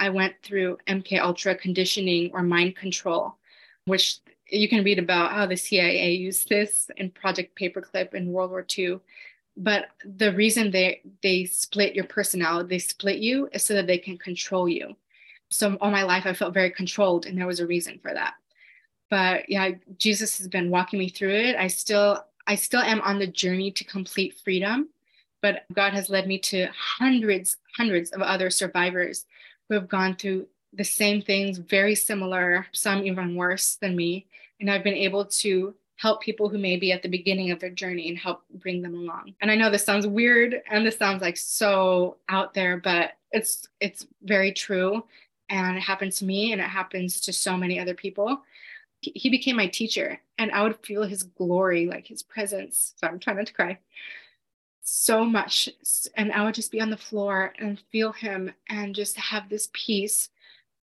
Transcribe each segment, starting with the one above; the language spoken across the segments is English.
I went through MK Ultra conditioning or mind control, which you can read about how the CIA used this in Project Paperclip in World War II. But the reason they they split your personality, they split you, is so that they can control you. So all my life I felt very controlled, and there was a reason for that. But yeah, Jesus has been walking me through it. I still I still am on the journey to complete freedom, but God has led me to hundreds, hundreds of other survivors who have gone through the same things, very similar, some even worse than me. And I've been able to help people who may be at the beginning of their journey and help bring them along. And I know this sounds weird and this sounds like so out there, but it's it's very true. And it happened to me and it happens to so many other people. He became my teacher and I would feel his glory, like his presence. So I'm trying not to cry so much. And I would just be on the floor and feel him and just have this peace.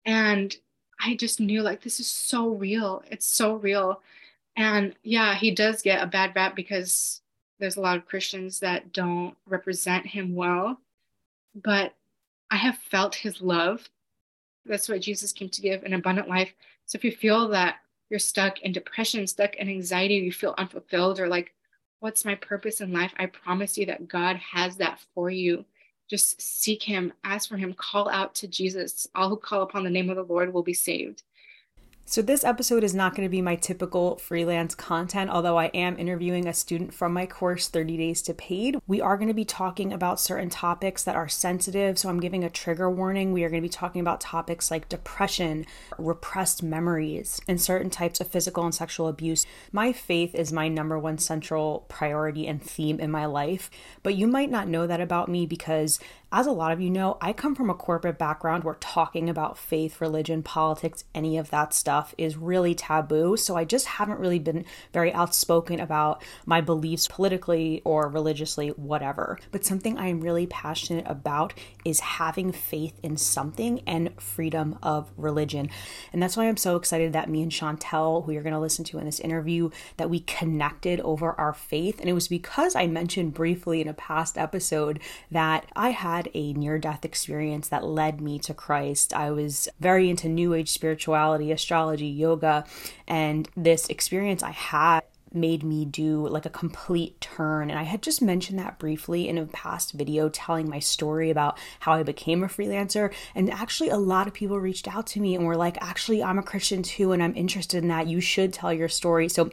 And I just knew like this is so real. It's so real. And yeah, he does get a bad rap because there's a lot of Christians that don't represent him well. But I have felt his love. That's what Jesus came to give an abundant life. So if you feel that you're stuck in depression, stuck in anxiety, you feel unfulfilled, or like what's my purpose in life? I promise you that God has that for you. Just seek Him, ask for Him, call out to Jesus. All who call upon the name of the Lord will be saved. So, this episode is not going to be my typical freelance content, although I am interviewing a student from my course, 30 Days to Paid. We are going to be talking about certain topics that are sensitive, so I'm giving a trigger warning. We are going to be talking about topics like depression, repressed memories, and certain types of physical and sexual abuse. My faith is my number one central priority and theme in my life, but you might not know that about me because as a lot of you know, I come from a corporate background where talking about faith, religion, politics, any of that stuff is really taboo. So I just haven't really been very outspoken about my beliefs politically or religiously, whatever. But something I am really passionate about is having faith in something and freedom of religion. And that's why I'm so excited that me and Chantelle, who you're going to listen to in this interview, that we connected over our faith. And it was because I mentioned briefly in a past episode that I had had a near death experience that led me to Christ. I was very into New Age spirituality, astrology, yoga, and this experience I had made me do like a complete turn. And I had just mentioned that briefly in a past video telling my story about how I became a freelancer. And actually, a lot of people reached out to me and were like, actually, I'm a Christian too, and I'm interested in that. You should tell your story. So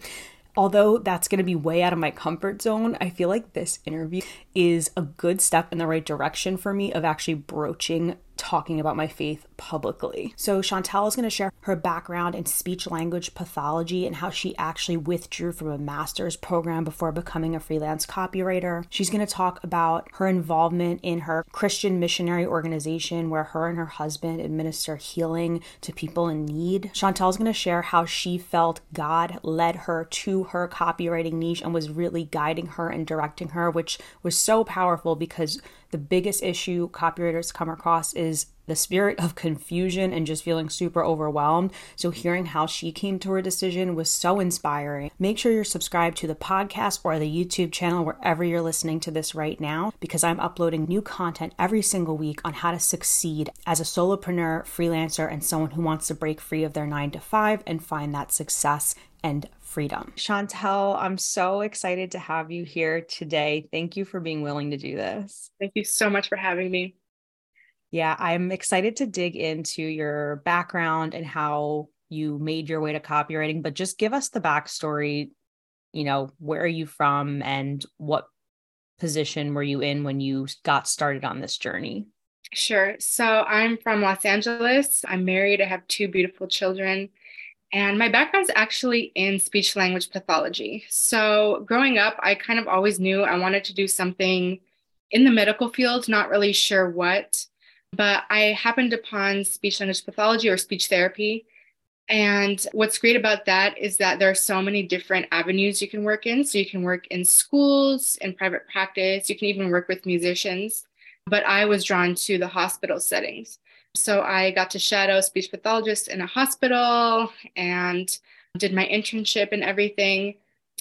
although that's going to be way out of my comfort zone, I feel like this interview is a good step in the right direction for me of actually broaching talking about my faith publicly. So, Chantelle is going to share her background in speech language pathology and how she actually withdrew from a master's program before becoming a freelance copywriter. She's going to talk about her involvement in her Christian missionary organization where her and her husband administer healing to people in need. Chantelle is going to share how she felt God led her to her copywriting niche and was really guiding her and directing her, which was so powerful because the biggest issue copywriters come across is the spirit of confusion and just feeling super overwhelmed. So, hearing how she came to her decision was so inspiring. Make sure you're subscribed to the podcast or the YouTube channel wherever you're listening to this right now, because I'm uploading new content every single week on how to succeed as a solopreneur, freelancer, and someone who wants to break free of their nine to five and find that success and freedom. Chantelle, I'm so excited to have you here today. Thank you for being willing to do this. Thank you so much for having me. Yeah, I'm excited to dig into your background and how you made your way to copywriting, but just give us the backstory. You know, where are you from and what position were you in when you got started on this journey? Sure. So I'm from Los Angeles. I'm married. I have two beautiful children. And my background is actually in speech language pathology. So growing up, I kind of always knew I wanted to do something in the medical field, not really sure what. But I happened upon speech language pathology or speech therapy. And what's great about that is that there are so many different avenues you can work in. So you can work in schools, in private practice, you can even work with musicians. But I was drawn to the hospital settings. So I got to shadow speech pathologists in a hospital and did my internship and everything.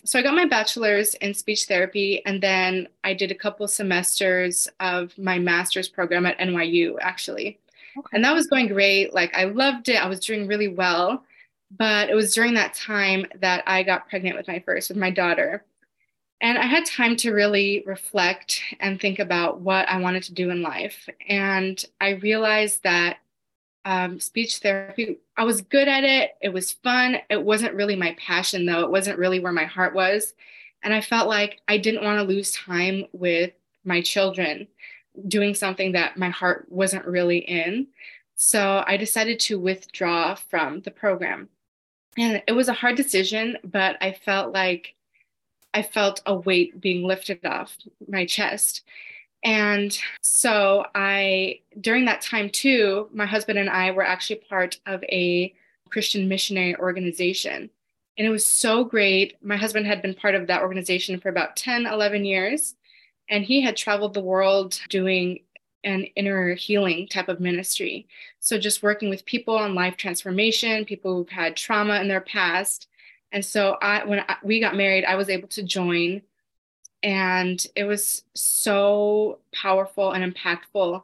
So I got my bachelor's in speech therapy and then I did a couple semesters of my master's program at NYU actually. Okay. And that was going great. Like I loved it. I was doing really well. But it was during that time that I got pregnant with my first, with my daughter. And I had time to really reflect and think about what I wanted to do in life. And I realized that um, speech therapy, I was good at it. It was fun. It wasn't really my passion, though. It wasn't really where my heart was. And I felt like I didn't want to lose time with my children doing something that my heart wasn't really in. So I decided to withdraw from the program. And it was a hard decision, but I felt like I felt a weight being lifted off my chest. And so I, during that time too, my husband and I were actually part of a Christian missionary organization. And it was so great. My husband had been part of that organization for about 10, 11 years. And he had traveled the world doing an inner healing type of ministry. So just working with people on life transformation, people who've had trauma in their past. And so I, when I, we got married, I was able to join and it was so powerful and impactful.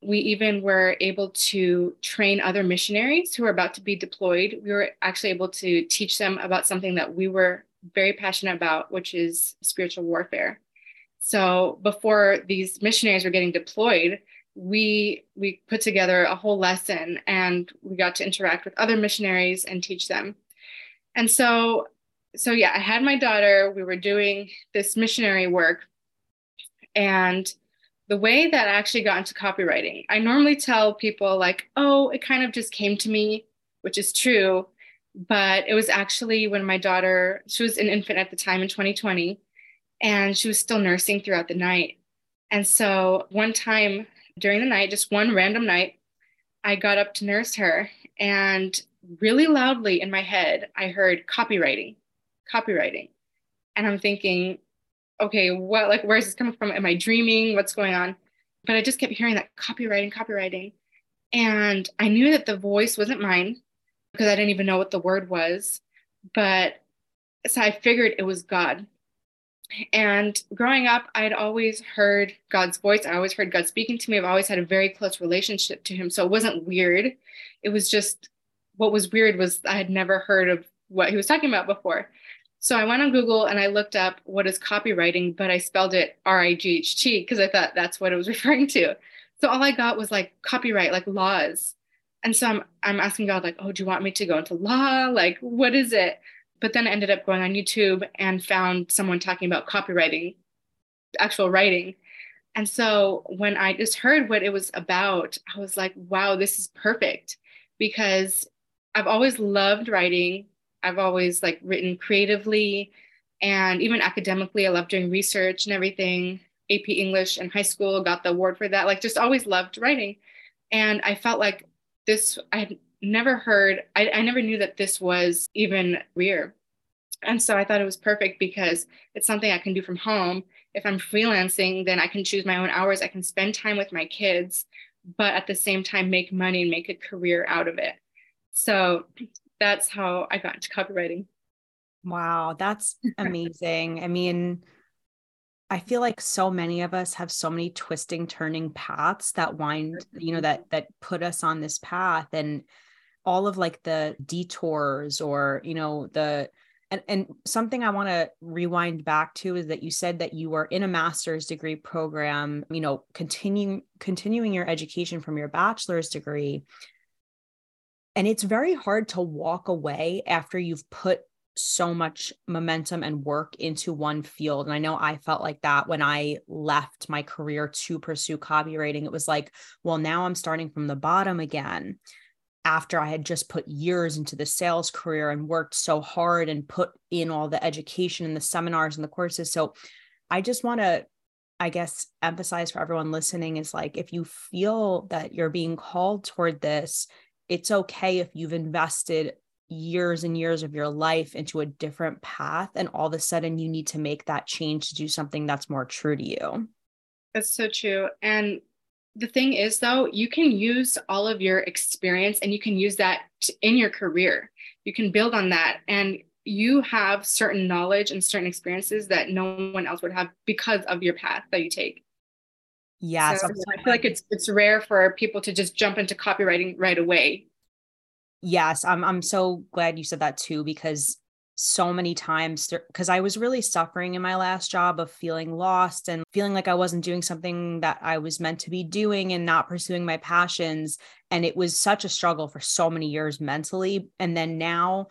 We even were able to train other missionaries who were about to be deployed. We were actually able to teach them about something that we were very passionate about, which is spiritual warfare. So before these missionaries were getting deployed, we we put together a whole lesson and we got to interact with other missionaries and teach them. And so so yeah, I had my daughter, we were doing this missionary work and the way that I actually got into copywriting, I normally tell people like, "Oh, it kind of just came to me," which is true, but it was actually when my daughter, she was an infant at the time in 2020 and she was still nursing throughout the night. And so one time during the night, just one random night, I got up to nurse her and really loudly in my head, I heard copywriting, copywriting. And I'm thinking, okay, what, like, where's this coming from? Am I dreaming? What's going on? But I just kept hearing that copywriting, copywriting. And I knew that the voice wasn't mine because I didn't even know what the word was. But so I figured it was God and growing up, I'd always heard God's voice. I always heard God speaking to me. I've always had a very close relationship to Him. So it wasn't weird. It was just what was weird was I had never heard of what He was talking about before. So I went on Google and I looked up what is copywriting, but I spelled it R I G H T because I thought that's what it was referring to. So all I got was like copyright, like laws. And so I'm, I'm asking God, like, oh, do you want me to go into law? Like, what is it? but then I ended up going on YouTube and found someone talking about copywriting, actual writing. And so when I just heard what it was about, I was like, wow, this is perfect because I've always loved writing. I've always like written creatively and even academically. I love doing research and everything. AP English in high school, got the award for that. Like just always loved writing. And I felt like this, I had never heard, I, I never knew that this was even rear. And so I thought it was perfect because it's something I can do from home. If I'm freelancing, then I can choose my own hours. I can spend time with my kids, but at the same time, make money and make a career out of it. So that's how I got into copywriting. Wow, that's amazing. I mean, I feel like so many of us have so many twisting, turning paths that wind, you know, mm-hmm. that that put us on this path. And all of like the detours or you know the and, and something i want to rewind back to is that you said that you were in a master's degree program you know continuing continuing your education from your bachelor's degree and it's very hard to walk away after you've put so much momentum and work into one field. And I know I felt like that when I left my career to pursue copywriting. It was like, well, now I'm starting from the bottom again after I had just put years into the sales career and worked so hard and put in all the education and the seminars and the courses. So I just want to, I guess, emphasize for everyone listening is like, if you feel that you're being called toward this, it's okay if you've invested years and years of your life into a different path and all of a sudden you need to make that change to do something that's more true to you. That's so true. And the thing is though you can use all of your experience and you can use that in your career you can build on that and you have certain knowledge and certain experiences that no one else would have because of your path that you take Yes, so I feel like it's it's rare for people to just jump into copywriting right away. Yes, I'm I'm so glad you said that too because so many times because I was really suffering in my last job of feeling lost and feeling like I wasn't doing something that I was meant to be doing and not pursuing my passions and it was such a struggle for so many years mentally and then now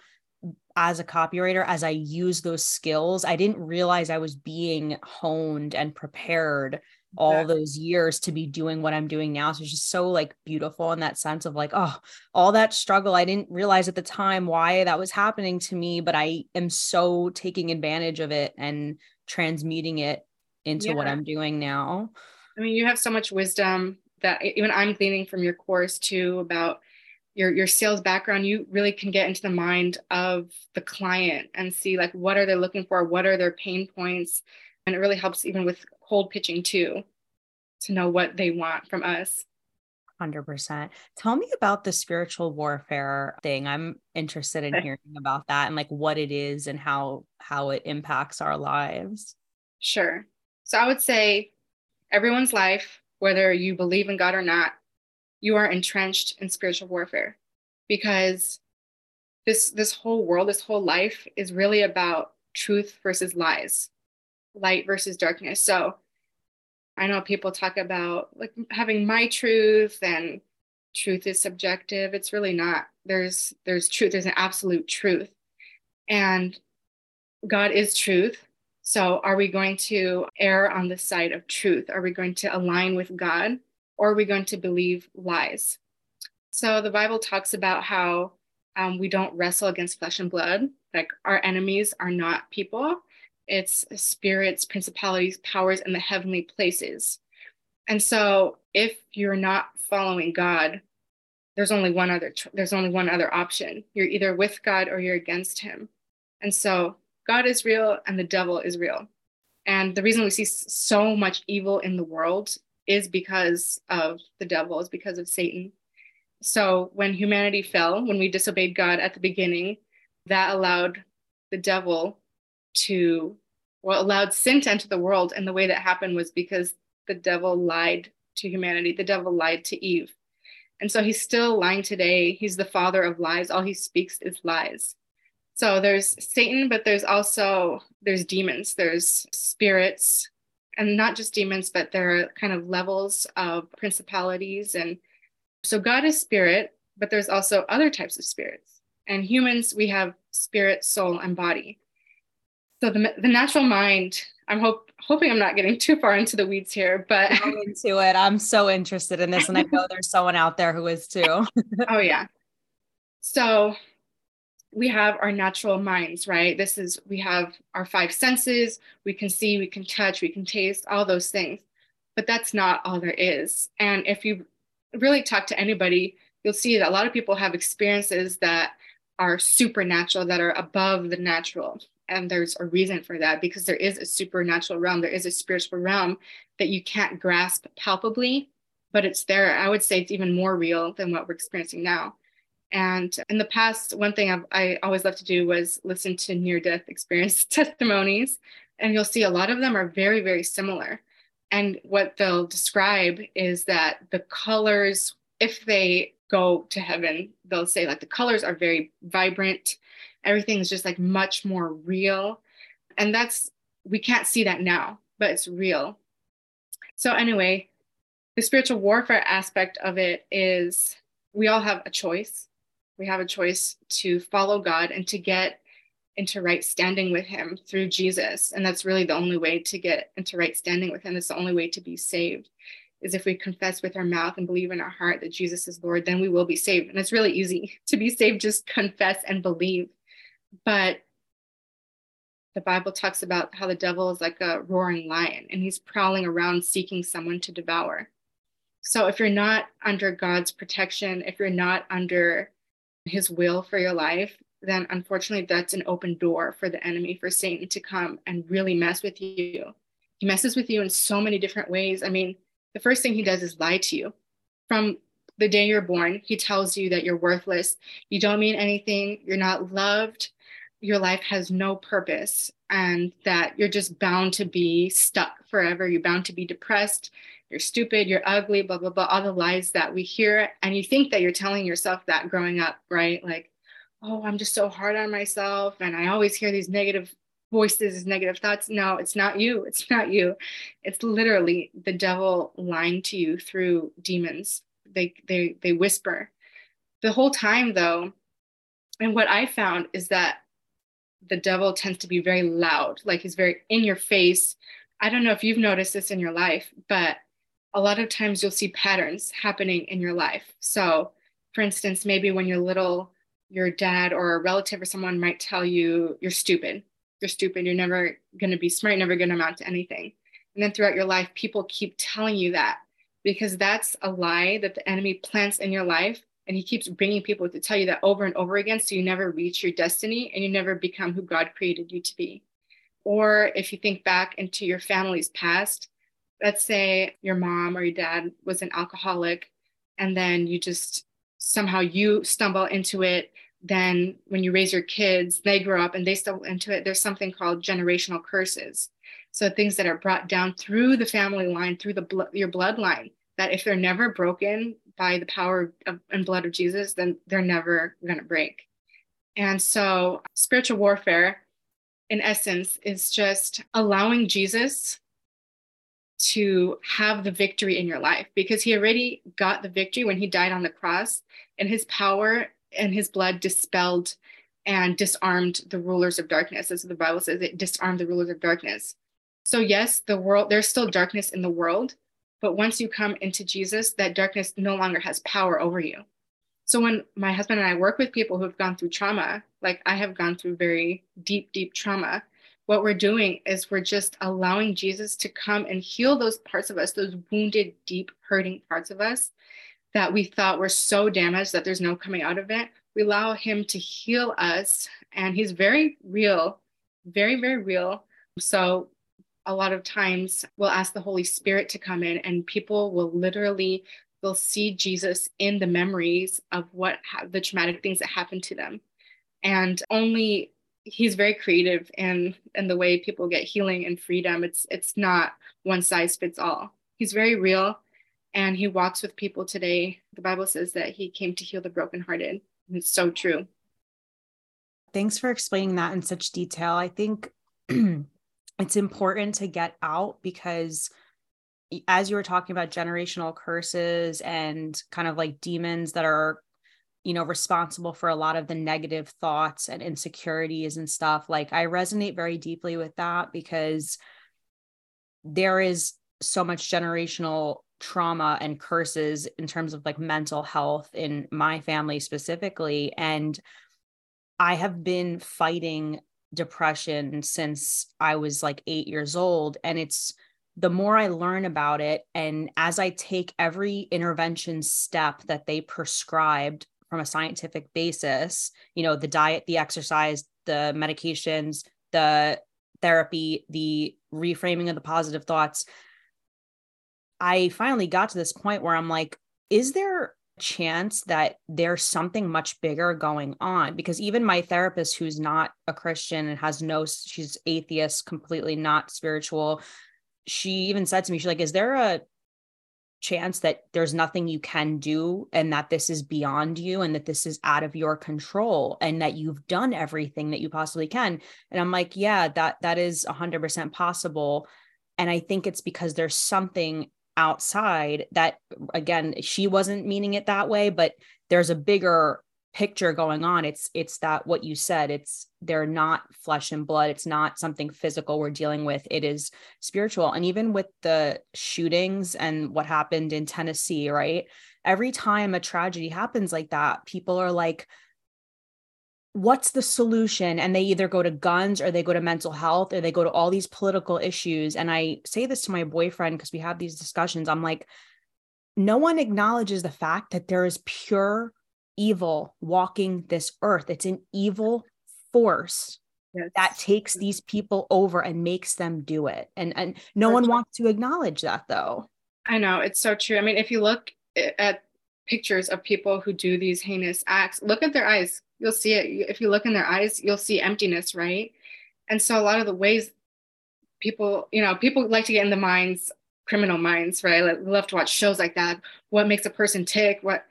as a copywriter as I use those skills I didn't realize I was being honed and prepared all those years to be doing what I'm doing now. So it's just so like beautiful in that sense of like, oh, all that struggle. I didn't realize at the time why that was happening to me, but I am so taking advantage of it and transmuting it into yeah. what I'm doing now. I mean, you have so much wisdom that even I'm gleaning from your course too about your your sales background you really can get into the mind of the client and see like what are they looking for what are their pain points and it really helps even with cold pitching too to know what they want from us 100%. Tell me about the spiritual warfare thing. I'm interested in hearing about that and like what it is and how how it impacts our lives. Sure. So I would say everyone's life, whether you believe in God or not, you are entrenched in spiritual warfare because this this whole world, this whole life is really about truth versus lies light versus darkness. So I know people talk about like having my truth and truth is subjective. It's really not. There's there's truth, there's an absolute truth. And God is truth. So are we going to err on the side of truth? Are we going to align with God or are we going to believe lies? So the Bible talks about how um, we don't wrestle against flesh and blood. Like our enemies are not people, it's spirits, principalities, powers and the heavenly places. And so if you're not following God, there's only one other there's only one other option. You're either with God or you're against him. And so God is real and the devil is real. And the reason we see so much evil in the world is because of the devil, is because of Satan. So when humanity fell, when we disobeyed God at the beginning, that allowed the devil to well allowed sin to enter the world. And the way that happened was because the devil lied to humanity. The devil lied to eve. And so he's still lying today. He's the father of lies. All he speaks is lies. So there's satan but there's also there's demons. There's spirits. And not just demons but there are kind of levels of principalities. And so god is spirit but there's also other types of spirits. And humans we have spirit soul and body so the, the natural mind i'm hope, hoping i'm not getting too far into the weeds here but into it. I'm so interested in this and i know there's someone out there who is too. Oh yeah. So we have our natural minds right? This is we have our five senses. We can see we can touch we can taste all those things. But that's not all there is. And if you really talk to anybody you'll see that a lot of people have experiences that are supernatural that are above the natural and there's a reason for that because there is a supernatural realm there is a spiritual realm that you can't grasp palpably but it's there. I would say it's even more real than what we're experiencing now. And in the past one thing I've, i always love to do was listen to near death experience testimonies and you'll see a lot of them are very very similar. And what they'll describe is that the colors if they go to heaven they'll say like the colors are very vibrant everything is just like much more real. And that's we can't see that now but it's real. So anyway the spiritual warfare aspect of it is we all have a choice. We have a choice to follow god and to get into right standing with him through jesus. And that's really the only way to get into right standing with him. It's the only way to be saved is if we confess with our mouth and believe in our heart that jesus is lord then we will be saved. And it's really easy to be saved just confess and believe but the Bible talks about how the devil is like a roaring lion and he's prowling around seeking someone to devour. So if you're not under God's protection, if you're not under his will for your life, then unfortunately that's an open door for the enemy, for Satan to come and really mess with you. He messes with you in so many different ways. I mean, the first thing he does is lie to you. From the day you're born, he tells you that you're worthless, you don't mean anything, you're not loved, your life has no purpose and that you're just bound to be stuck forever. You're bound to be depressed, you're stupid, you're ugly, blah, blah, blah, all the lies that we hear. And you think that you're telling yourself that growing up, right? Like, oh, I'm just so hard on myself. And I always hear these negative voices, negative thoughts. No, it's not you. It's not you. It's literally the devil lying to you through demons. They they they whisper. The whole time though, and what I found is that the devil tends to be very loud, like he's very in your face. I don't know if you've noticed this in your life, but a lot of times you'll see patterns happening in your life. So, for instance, maybe when you're little, your dad or a relative or someone might tell you, You're stupid. You're stupid. You're never going to be smart, never going to amount to anything. And then throughout your life, people keep telling you that because that's a lie that the enemy plants in your life. And he keeps bringing people to tell you that over and over again. So you never reach your destiny and you never become who God created you to be. Or if you think back into your family's past, let's say your mom or your dad was an alcoholic and then you just somehow you stumble into it then when you raise your kids they grow up and they stumble into it there's something called generational curses so things that are brought down through the family line through the blo- your bloodline that if they're never broken by the power of, and blood of jesus then they're never going to break. And so spiritual warfare in essence is just allowing jesus to have the victory in your life because he already got the victory when he died on the cross and his power and his blood dispelled and disarmed the rulers of darkness as the bible says it disarmed the rulers of darkness. So yes the world there's still darkness in the world but once you come into jesus that darkness no longer has power over you so when my husband and i work with people who've gone through trauma like i have gone through very deep deep trauma what we're doing is we're just allowing Jesus to come and heal those parts of us, those wounded, deep, hurting parts of us that we thought were so damaged that there's no coming out of it. We allow Him to heal us, and He's very real, very, very real. So, a lot of times we'll ask the Holy Spirit to come in, and people will literally they'll see Jesus in the memories of what ha- the traumatic things that happened to them. And only he's very creative in in the way people get healing and freedom. It's it's not one size fits all. He's very real and he walks with people today. The bible says that he came to heal the brokenhearted. And it's so true. Thanks for explaining that in such detail. I think it's important to get out because as you were talking about generational curses and kind of like demons that are you know responsible for a lot of the negative thoughts and insecurities and stuff like i resonate very deeply with that because there is so much generational trauma and curses in terms of like mental health in my family specifically and i have been fighting depression since i was like 8 years old and it's the more I learn about it, and as I take every intervention step that they prescribed from a scientific basis you know the diet the exercise the medications the therapy the reframing of the positive thoughts i finally got to this point where i'm like is there chance that there's something much bigger going on because even my therapist who's not a christian and has no she's atheist completely not spiritual she even said to me she's like is there a chance that there's nothing you can do and that this is beyond you and that this is out of your control and that you've done everything that you possibly can? And i'm like yeah that that is 100% possible. And i think it's because there's something outside that again she wasn't meaning it that way but there's a bigger picture going on. It's it's that what you said it's they're not flesh and blood. It's not something physical we're dealing with. It is spiritual. And even with the shootings and what happened in Tennessee right? Every time a tragedy happens like that people are like what's the solution and they either go to guns or they go to mental health or they go to all these political issues and i say this to my boyfriend because we have these discussions i'm like no one acknowledges the fact that there is pure evil walking this earth. It's an evil force yes. that takes these people over and makes them do it. And and no one wants to acknowledge that though. I know, it's so true. I mean, if you look at pictures of people who do these heinous acts, look at their eyes. You'll see it. If you look in their eyes, you'll see emptiness, right? And so a lot of the ways people, you know, people like to get in the minds criminal minds, right? Like, love to watch shows like that. What makes a person tick? What?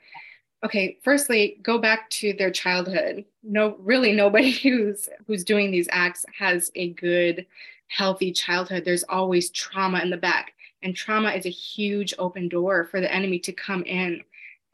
Okay, firstly, go back to their childhood. No, really, nobody who's who's doing these acts has a good, healthy childhood. There's always trauma in the back, and trauma is a huge open door for the enemy to come in.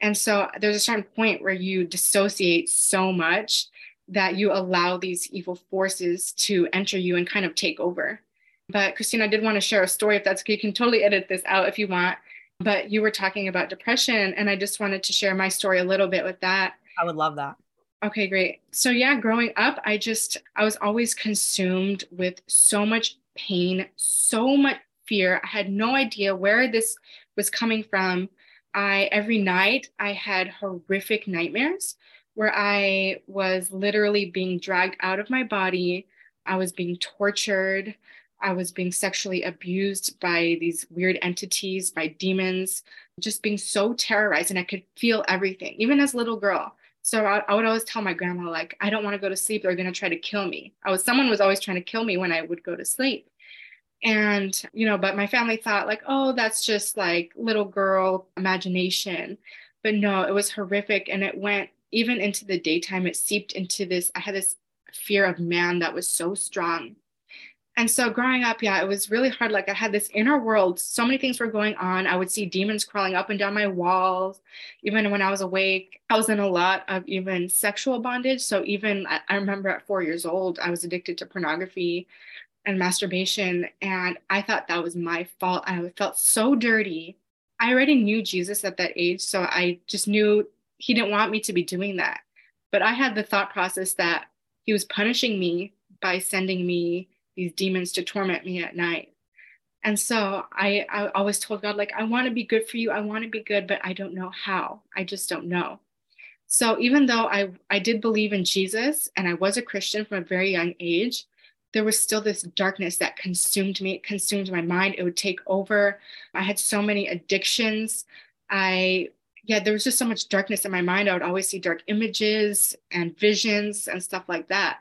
And so there's a certain point where you dissociate so much that you allow these evil forces to enter you and kind of take over. But Christina, I did want to share a story if that's okay. You can totally edit this out if you want. But you were talking about depression, and I just wanted to share my story a little bit with that. I would love that. Okay, great. So, yeah, growing up, I just, I was always consumed with so much pain, so much fear. I had no idea where this was coming from. I, every night, I had horrific nightmares where I was literally being dragged out of my body. I was being tortured. I was being sexually abused by these weird entities, by demons, just being so terrorized. And I could feel everything, even as a little girl. So I, I would always tell my grandma, like, I don't want to go to sleep. They're going to try to kill me. I was, someone was always trying to kill me when I would go to sleep. And, you know, but my family thought, like, oh, that's just like little girl imagination. But no, it was horrific. And it went even into the daytime, it seeped into this. I had this fear of man that was so strong and so growing up, yeah, it was really hard. Like I had this inner world, so many things were going on. I would see demons crawling up and down my walls. Even when I was awake, I was in a lot of even sexual bondage. So even I remember at four years old, I was addicted to pornography and masturbation. And I thought that was my fault. I felt so dirty. I already knew Jesus at that age. So I just knew he didn't want me to be doing that. But I had the thought process that he was punishing me by sending me these demons to torment me at night. And so I, I always told God, like, I want to be good for you. I want to be good, but I don't know how. I just don't know. So even though I, I did believe in Jesus and I was a Christian from a very young age, there was still this darkness that consumed me. It consumed my mind. It would take over. I had so many addictions. I, yeah, there was just so much darkness in my mind. I would always see dark images and visions and stuff like that.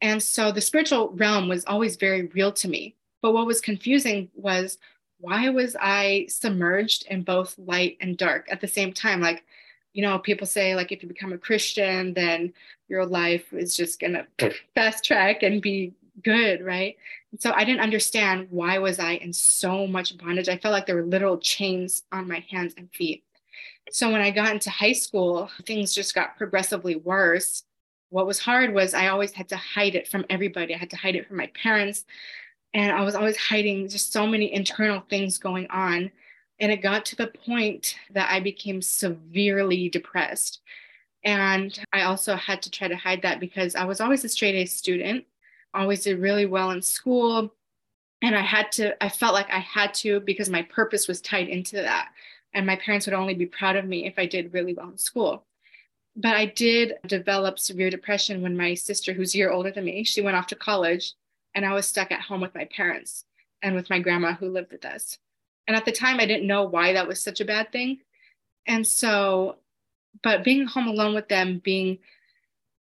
And so the spiritual realm was always very real to me. But what was confusing was why was I submerged in both light and dark at the same time? Like, you know, people say, like, if you become a Christian, then your life is just gonna fast track and be good, right? And so I didn't understand why was I in so much bondage. I felt like there were literal chains on my hands and feet. So when I got into high school, things just got progressively worse what was hard was I always had to hide it from everybody. I had to hide it from my parents. And I was always hiding just so many internal things going on. And it got to the point that I became severely depressed. And I also had to try to hide that because I was always a straight A student, always did really well in school. And I had to, I felt like I had to because my purpose was tied into that. And my parents would only be proud of me if I did really well in school but I did develop severe depression when my sister, who's a year older than me, she went off to college and I was stuck at home with my parents and with my grandma who lived with us. And at the time, I didn't know why that was such a bad thing. And so, but being home alone with them, being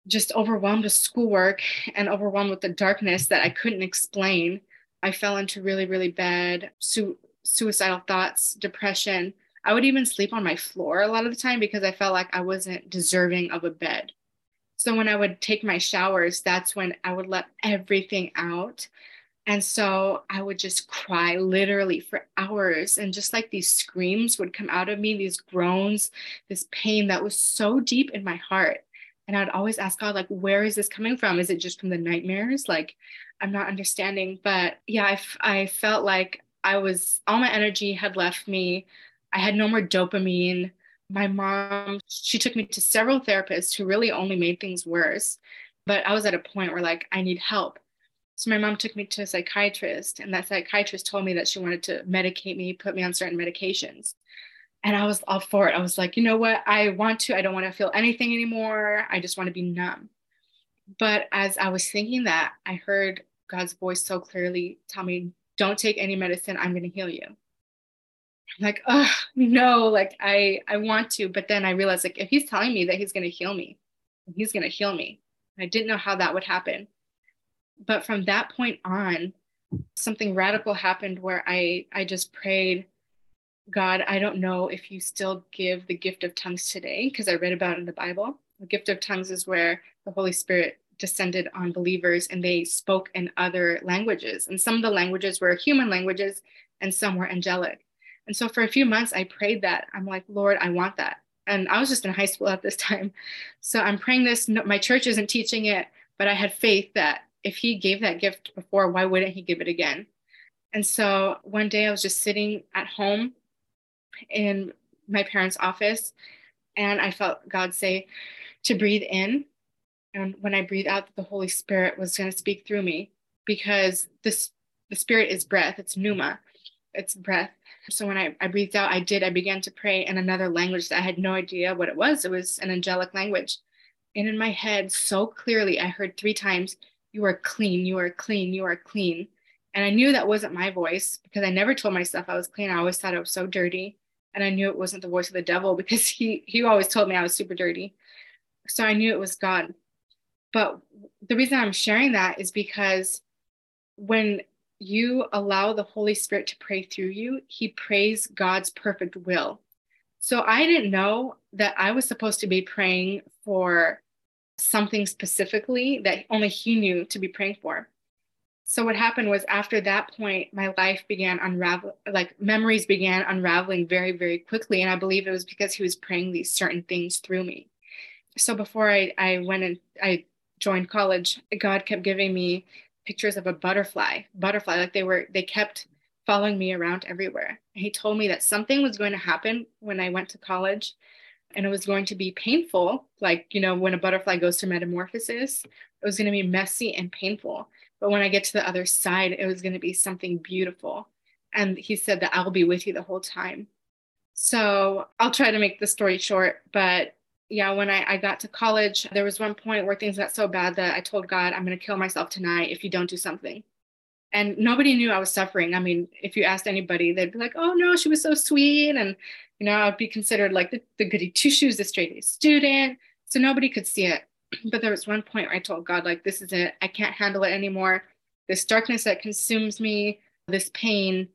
just overwhelmed with schoolwork and overwhelmed with the darkness that I couldn't explain, I fell into really, really bad su- suicidal thoughts, depression, I would even sleep on my floor a lot of the time because I felt like I wasn't deserving of a bed. So when I would take my showers, that's when I would let everything out. And so I would just cry literally for hours. And just like these screams would come out of me, these groans, this pain that was so deep in my heart. And I'd always ask God, like, where is this coming from? Is it just from the nightmares? Like, I'm not understanding. But yeah, I, f- I felt like I was, all my energy had left me. I had no more dopamine. My mom, she took me to several therapists who really only made things worse. But I was at a point where, like, I need help. So my mom took me to a psychiatrist, and that psychiatrist told me that she wanted to medicate me, put me on certain medications. And I was all for it. I was like, you know what? I want to. I don't want to feel anything anymore. I just want to be numb. But as I was thinking that, I heard God's voice so clearly tell me, don't take any medicine. I'm going to heal you. I'm like, oh no, like I I want to, but then I realized like if he's telling me that he's gonna heal me, he's gonna heal me. I didn't know how that would happen. But from that point on, something radical happened where I I just prayed, God, I don't know if you still give the gift of tongues today because I read about in the Bible. The gift of tongues is where the Holy Spirit descended on believers and they spoke in other languages. And some of the languages were human languages and some were angelic. And so for a few months, I prayed that. I'm like, Lord, I want that. And I was just in high school at this time. So I'm praying this. No, My church isn't teaching it, but I had faith that if he gave that gift before, why wouldn't he give it again? And so one day I was just sitting at home in my parents' office and I felt God say to breathe in. And when I breathe out, the Holy Spirit was going to speak through me because this the spirit is breath, it's pneuma, it's breath. So when I, I breathed out, I did, I began to pray in another language that I had no idea what it was. It was an angelic language. And in my head, so clearly, I heard three times, You are clean, you are clean, you are clean. And I knew that wasn't my voice because I never told myself I was clean. I always thought I was so dirty. And I knew it wasn't the voice of the devil because he, he always told me I was super dirty. So I knew it was God. But the reason I'm sharing that is because when you allow the Holy Spirit to pray through you, He prays God's perfect will. So I didn't know that I was supposed to be praying for something specifically that only He knew to be praying for. So what happened was after that point, my life began unravel, like memories began unraveling very, very quickly. And I believe it was because He was praying these certain things through me. So before I, I went and I joined college, God kept giving me pictures of a butterfly, butterfly, like they were, they kept following me around everywhere. he told me that something was going to happen when I went to college and it was going to be painful. Like, you know, when a butterfly goes through metamorphosis, it was going to be messy and painful. But when I get to the other side, it was going to be something beautiful. And he said that I'll be with you the whole time. So I'll try to make the story short, but yeah, when I, I got to college, there was one point where things got so bad that I told God, I'm going to kill myself tonight if you don't do something. And nobody knew I was suffering. I mean, if you asked anybody, they'd be like, oh no, she was so sweet. And, you know, I'd be considered like the, the goody two shoes, the straight A student. So nobody could see it. But there was one point where I told God, like, this is it. I can't handle it anymore. This darkness that consumes me, this pain.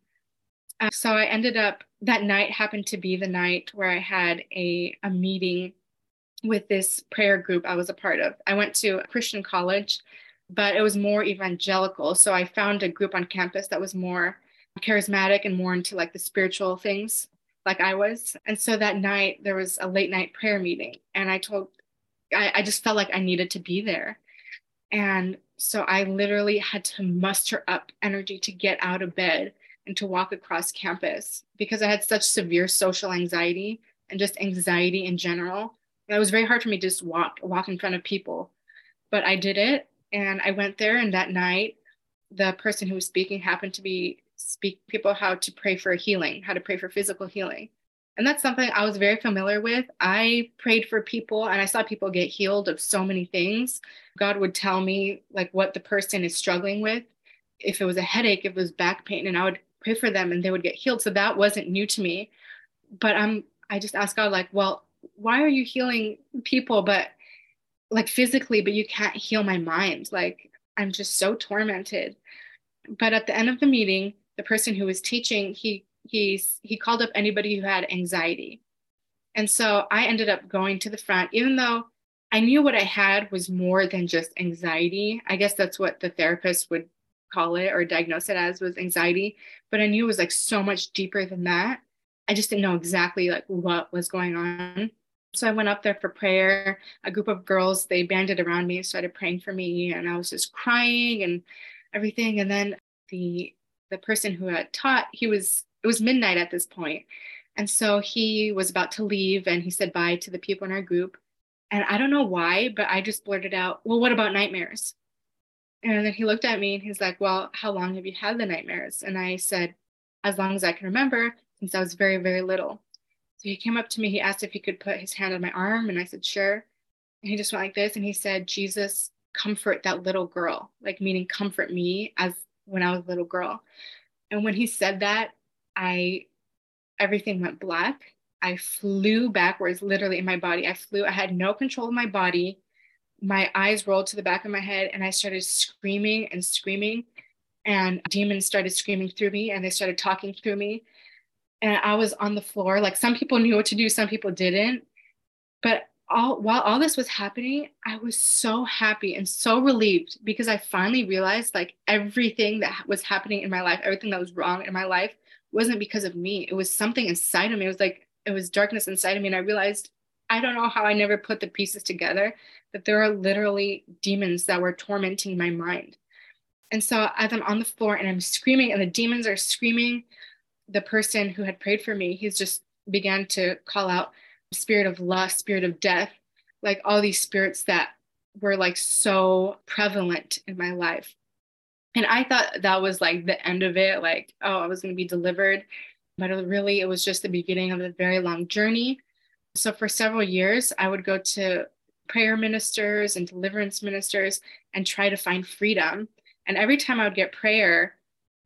Uh, so I ended up, that night happened to be the night where I had a, a meeting with this prayer group I was a part of. I went to a Christian college, but it was more evangelical. So I found a group on campus that was more charismatic and more into like the spiritual things like I was. And so that night there was a late night prayer meeting and I told I, I just felt like I needed to be there. And so I literally had to muster up energy to get out of bed and to walk across campus because I had such severe social anxiety and just anxiety in general. It was very hard for me to just walk walk in front of people. But i did it and i went there and that night the person who was speaking happened to be speak people how to pray for healing how to pray for physical healing and that's something i was very familiar with. I prayed for people and i saw people get healed of so many things. God would tell me like what the person is struggling with. If it was a headache if it was back pain and i would pray for them and they would get healed. So that wasn't new to me. But i'm i just asked god like well why are you healing people but like physically but you can't heal my mind? Like i'm just so tormented. But at the end of the meeting the person who was teaching he he's he called up anybody who had anxiety and so i ended up going to the front even though i knew what i had was more than just anxiety i guess that's what the therapist would call it or diagnose it as was anxiety but i knew it was like so much deeper than that I just didn't know exactly like what was going on. So I went up there for prayer. A group of girls, they banded around me and started praying for me. And I was just crying and everything. And then the the person who had taught, he was it was midnight at this point. And so he was about to leave and he said bye to the people in our group. And I don't know why, but I just blurted out, Well, what about nightmares? And then he looked at me and he's like, Well, how long have you had the nightmares? And I said, As long as I can remember since I was very, very little. So he came up to me, he asked if he could put his hand on my arm, and I said, sure. And he just went like this, and he said, Jesus, comfort that little girl, like meaning comfort me as when I was a little girl. And when he said that, I, everything went black. I flew backwards, literally in my body. I flew, I had no control of my body. My eyes rolled to the back of my head, and I started screaming and screaming and demons started screaming through me and they started talking through me and i was on the floor like some people knew what to do some people didn't but all while all this was happening i was so happy and so relieved because i finally realized like everything that was happening in my life everything that was wrong in my life wasn't because of me. It was something inside of me. It was like it was darkness inside of me. And i realized i don't know how i never put the pieces together that there are literally demons that were tormenting my mind. And so as i'm on the floor and i'm screaming and the demons are screaming. The person who had prayed for me he's just began to call out spirit of lust, spirit of death, like all these spirits that were like so prevalent in my life. And I thought that was like the end of it, like, oh, I was going to be delivered. But really, it was just the beginning of a very long journey. So for several years, I would go to prayer ministers and deliverance ministers and try to find freedom. And every time I would get prayer,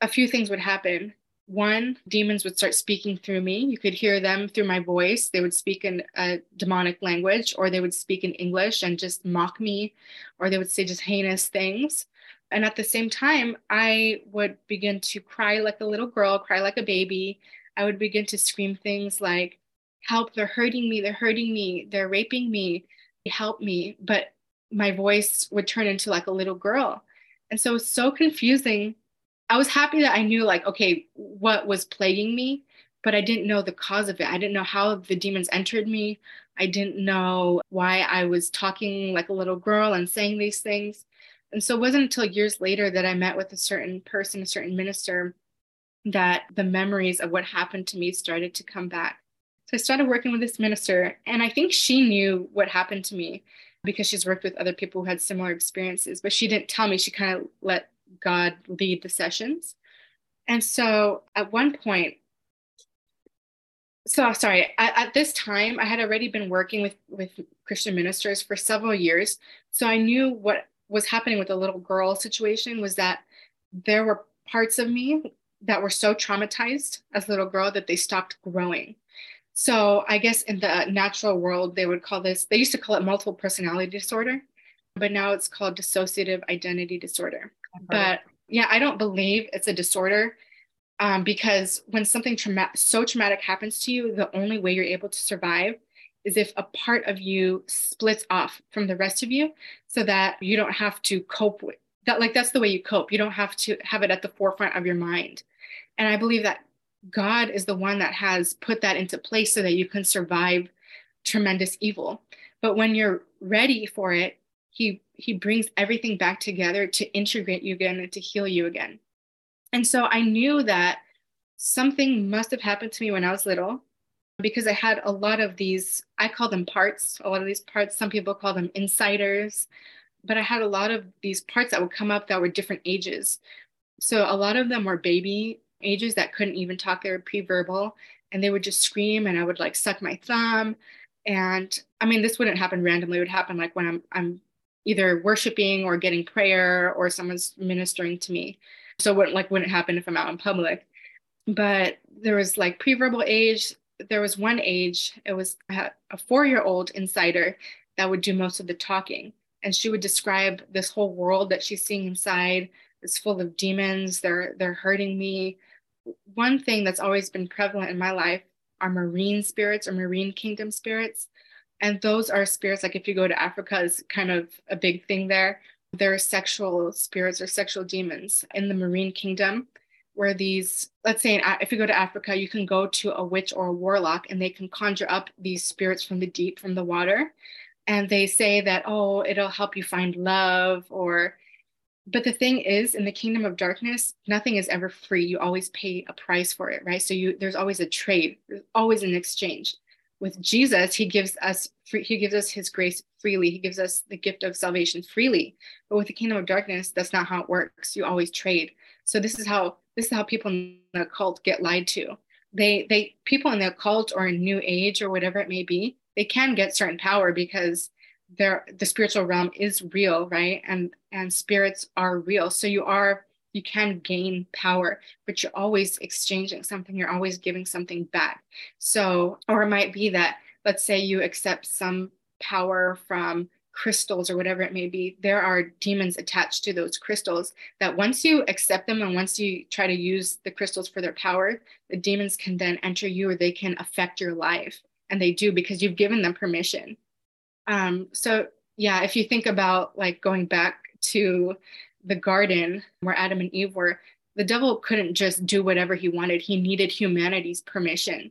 a few things would happen one, demons would start speaking through me. You could hear them through my voice. They would speak in a demonic language, or they would speak in English and just mock me, or they would say just heinous things. And at the same time, I would begin to cry like a little girl, cry like a baby. I would begin to scream things like, Help, they're hurting me, they're hurting me, they're raping me, help me. But my voice would turn into like a little girl. And so it's so confusing I was happy that I knew like, okay, what was plaguing me, but I didn't know the cause of it. I didn't know how the demons entered me. I didn't know why I was talking like a little girl and saying these things. And so it wasn't until years later that I met with a certain person, a certain minister, that the memories of what happened to me started to come back. So I started working with this minister, and I think she knew what happened to me because she's worked with other people who had similar experiences, but she didn't tell me. She kind of let God lead the sessions. And so at one point, so sorry, at, at, this time, I had already been working with, with Christian ministers for several years. So I knew what was happening with the little girl situation was that there were parts of me that were so traumatized as a little girl that they stopped growing. So I guess in the natural world, they would call this, they used to call it multiple personality disorder, but now it's called dissociative identity disorder. But yeah, I don't believe it's a disorder um, because when something trauma- so traumatic happens to you, the only way you're able to survive is if a part of you splits off from the rest of you so that you don't have to cope with that. Like that's the way you cope. You don't have to have it at the forefront of your mind. And I believe that God is the one that has put that into place so that you can survive tremendous evil. But when you're ready for it, he he brings everything back together to integrate you again and to heal you again. And so i knew that something must have happened to me when i was little because i had a lot of these i call them parts a lot of these parts some people call them insiders but i had a lot of these parts that would come up that were different ages. So a lot of them were baby ages that couldn't even talk they were pre-verbal and they would just scream and i would like suck my thumb. And i mean this wouldn't happen randomly it would happen like when i'm i'm either worshiping or getting prayer or someone's ministering to me. So what like wouldn't happen if I'm out in public. But there was like pre-verbal age. There was one age, it was a four-year-old insider that would do most of the talking. And she would describe this whole world that she's seeing inside. It's full of demons. They're they're hurting me. One thing that's always been prevalent in my life are marine spirits or marine kingdom spirits and those are spirits like if you go to africa is kind of a big thing there. There are sexual spirits or sexual demons in the marine kingdom where these let's say if you go to africa you can go to a witch or a warlock and they can conjure up these spirits from the deep from the water. And they say that oh it'll help you find love or but the thing is in the kingdom of darkness nothing is ever free. You always pay a price for it right? So you there's always a trade. There's always an exchange with Jesus, he gives us free, he gives us his grace freely. He gives us the gift of salvation freely. But with the kingdom of darkness, that's not how it works. You always trade. So this is how this is how people in the cult get lied to. They they people in the cult or in new age or whatever it may be, they can get certain power because their the spiritual realm is real, right? And and spirits are real. So you are you can gain power, but you're always exchanging something, you're always giving something back. So, or it might be that, let's say you accept some power from crystals or whatever it may be, there are demons attached to those crystals that once you accept them and once you try to use the crystals for their power, the demons can then enter you or they can affect your life. And they do because you've given them permission. Um, so, yeah, if you think about like going back to the garden where Adam and Eve were, the devil couldn't just do whatever he wanted. He needed humanity's permission.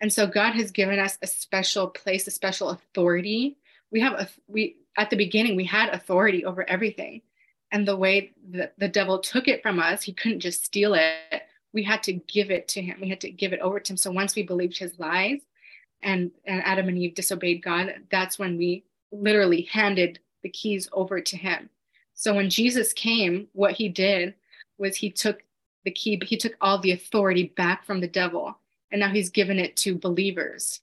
And so God has given us a special place, a special authority. We have a we at the beginning we had authority over everything. And the way that the devil took it from us he couldn't just steal it. We had to give it to him. We had to give it over to him. So once we believed his lies and and adam and eve disobeyed god that's when we literally handed the keys over to him so when jesus came what he did was he took the key he took all the authority back from the devil and now he's given it to believers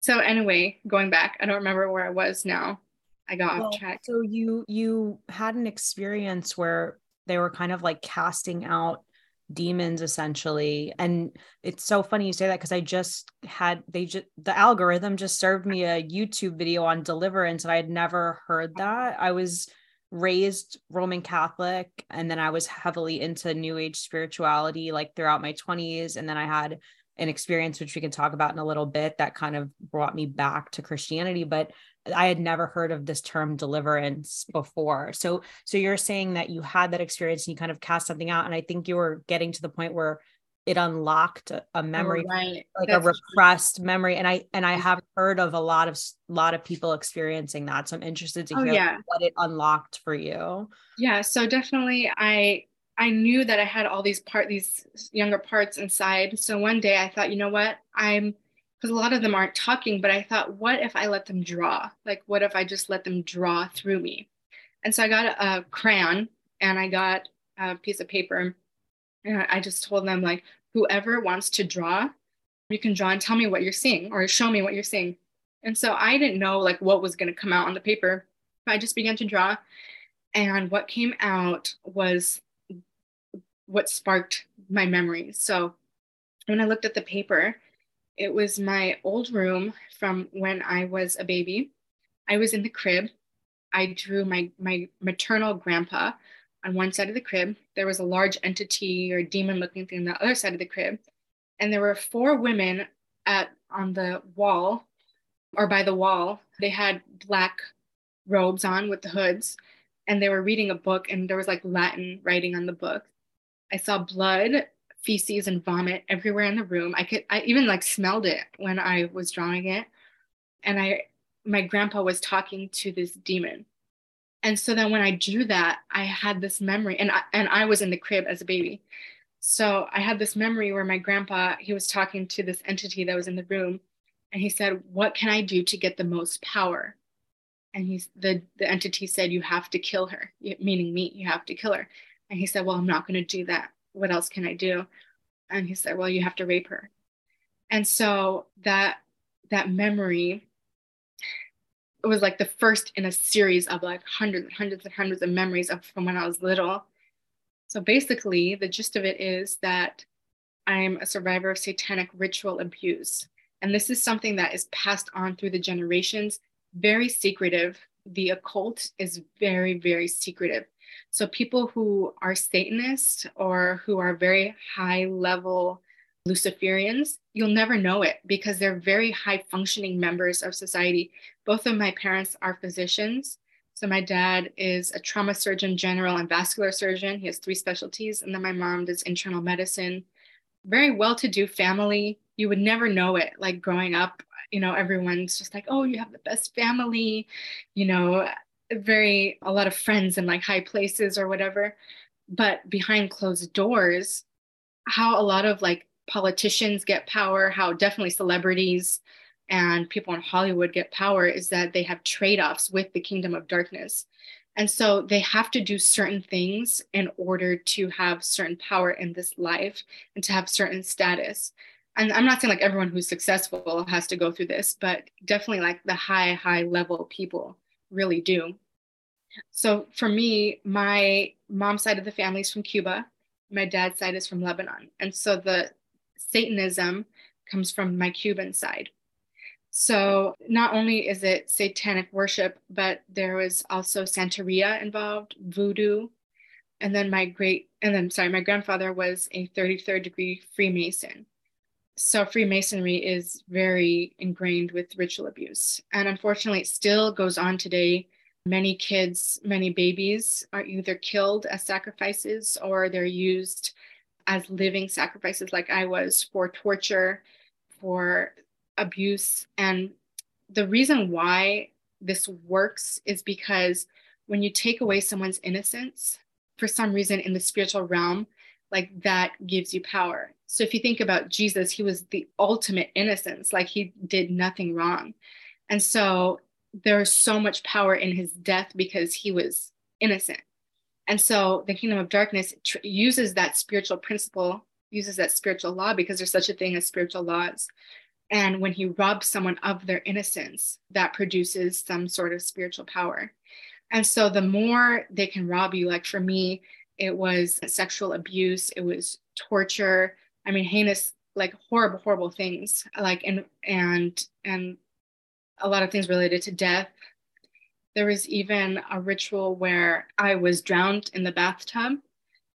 so anyway, going back, I don't remember where I was now. I got well, off track. So you you had an experience where they were kind of like casting out demons essentially and it's so funny you say that because i just had they just the algorithm just served me a youtube video on deliverance and i had never heard that i was raised roman catholic and then i was heavily into new age spirituality like throughout my 20s and then i had an experience which we can talk about in a little bit that kind of brought me back to Christianity but I had never heard of this term deliverance before. So so you're saying that you had that experience and you kind of cast something out and I think you were getting to the point where it unlocked a oh, memory oh, right. like That's a repressed true. memory and I and I have heard of a lot of a lot of people experiencing that. So I'm interested to oh, hear yeah. what it unlocked for you. Yeah, so definitely I I knew that I had all these part these younger parts inside. So one day I thought, you know what? I'm because a lot of them aren't talking, but I thought, what if I let them draw? Like, what if I just let them draw through me? And so I got a, a crayon and I got a piece of paper. And I just told them, like, whoever wants to draw, you can draw and tell me what you're seeing or show me what you're seeing. And so I didn't know like what was going to come out on the paper. I just began to draw. And what came out was what sparked my memory. So when I looked at the paper, it was my old room from when I was a baby. I was in the crib. I drew my my maternal grandpa on one side of the crib. There was a large entity or demon looking thing on the other side of the crib. And there were four women at on the wall or by the wall. They had black robes on with the hoods and they were reading a book and there was like Latin writing on the book. I saw blood, feces, and vomit everywhere in the room. I could, I even like smelled it when I was drawing it. And I, my grandpa was talking to this demon. And so then when I drew that, I had this memory, and I, and I was in the crib as a baby. So I had this memory where my grandpa, he was talking to this entity that was in the room, and he said, "What can I do to get the most power?" And he's the the entity said, "You have to kill her," meaning me. You have to kill her. And he said, Well, I'm not going to do that. What else can I do? And he said, Well, you have to rape her. And so that that memory it was like the first in a series of like hundreds and hundreds and hundreds of memories of from when I was little. So basically, the gist of it is that I'm a survivor of satanic ritual abuse. And this is something that is passed on through the generations, very secretive. The occult is very, very secretive. So people who are Satanists or who are very high level Luciferians, you'll never know it because they're very high functioning members of society. Both of my parents are physicians. So my dad is a trauma surgeon general and vascular surgeon. He has three specialties. And then my mom does internal medicine. Very well to do family. You would never know it. Like growing up, you know, everyone's just like, oh, you have the best family. You know, very a lot of friends in like high places or whatever but behind closed doors how a lot of like politicians get power how definitely celebrities and people in hollywood get power is that they have trade-offs with the kingdom of darkness and so they have to do certain things in order to have certain power in this life and to have certain status and i'm not saying like everyone who's successful has to go through this but definitely like the high high level people really do. So for me, my mom's side of the family is from Cuba. My dad's side is from Lebanon. And so the Satanism comes from my Cuban side. So not only is it satanic worship, but there was also Santeria involved, voodoo. And then my great, and then sorry, my grandfather was a 33rd degree Freemason. So Freemasonry is very ingrained with ritual abuse. And unfortunately, it still goes on today. Many kids, many babies are either killed as sacrifices or they're used as living sacrifices, like I was, for torture, for abuse. And the reason why this works is because when you take away someone's innocence, for some reason in the spiritual realm, like that gives you power. So if you think about Jesus, he was the ultimate innocence, like he did nothing wrong. And so there's so much power in his death because he was innocent. And so the kingdom of darkness tr- uses that spiritual principle, uses that spiritual law because there's such a thing as spiritual laws and when he robs someone of their innocence, that produces some sort of spiritual power. And so the more they can rob you, like for me, it was sexual abuse, it was torture. I mean, heinous, like horrible, horrible things, like and and and a lot of things related to death. There was even a ritual where I was drowned in the bathtub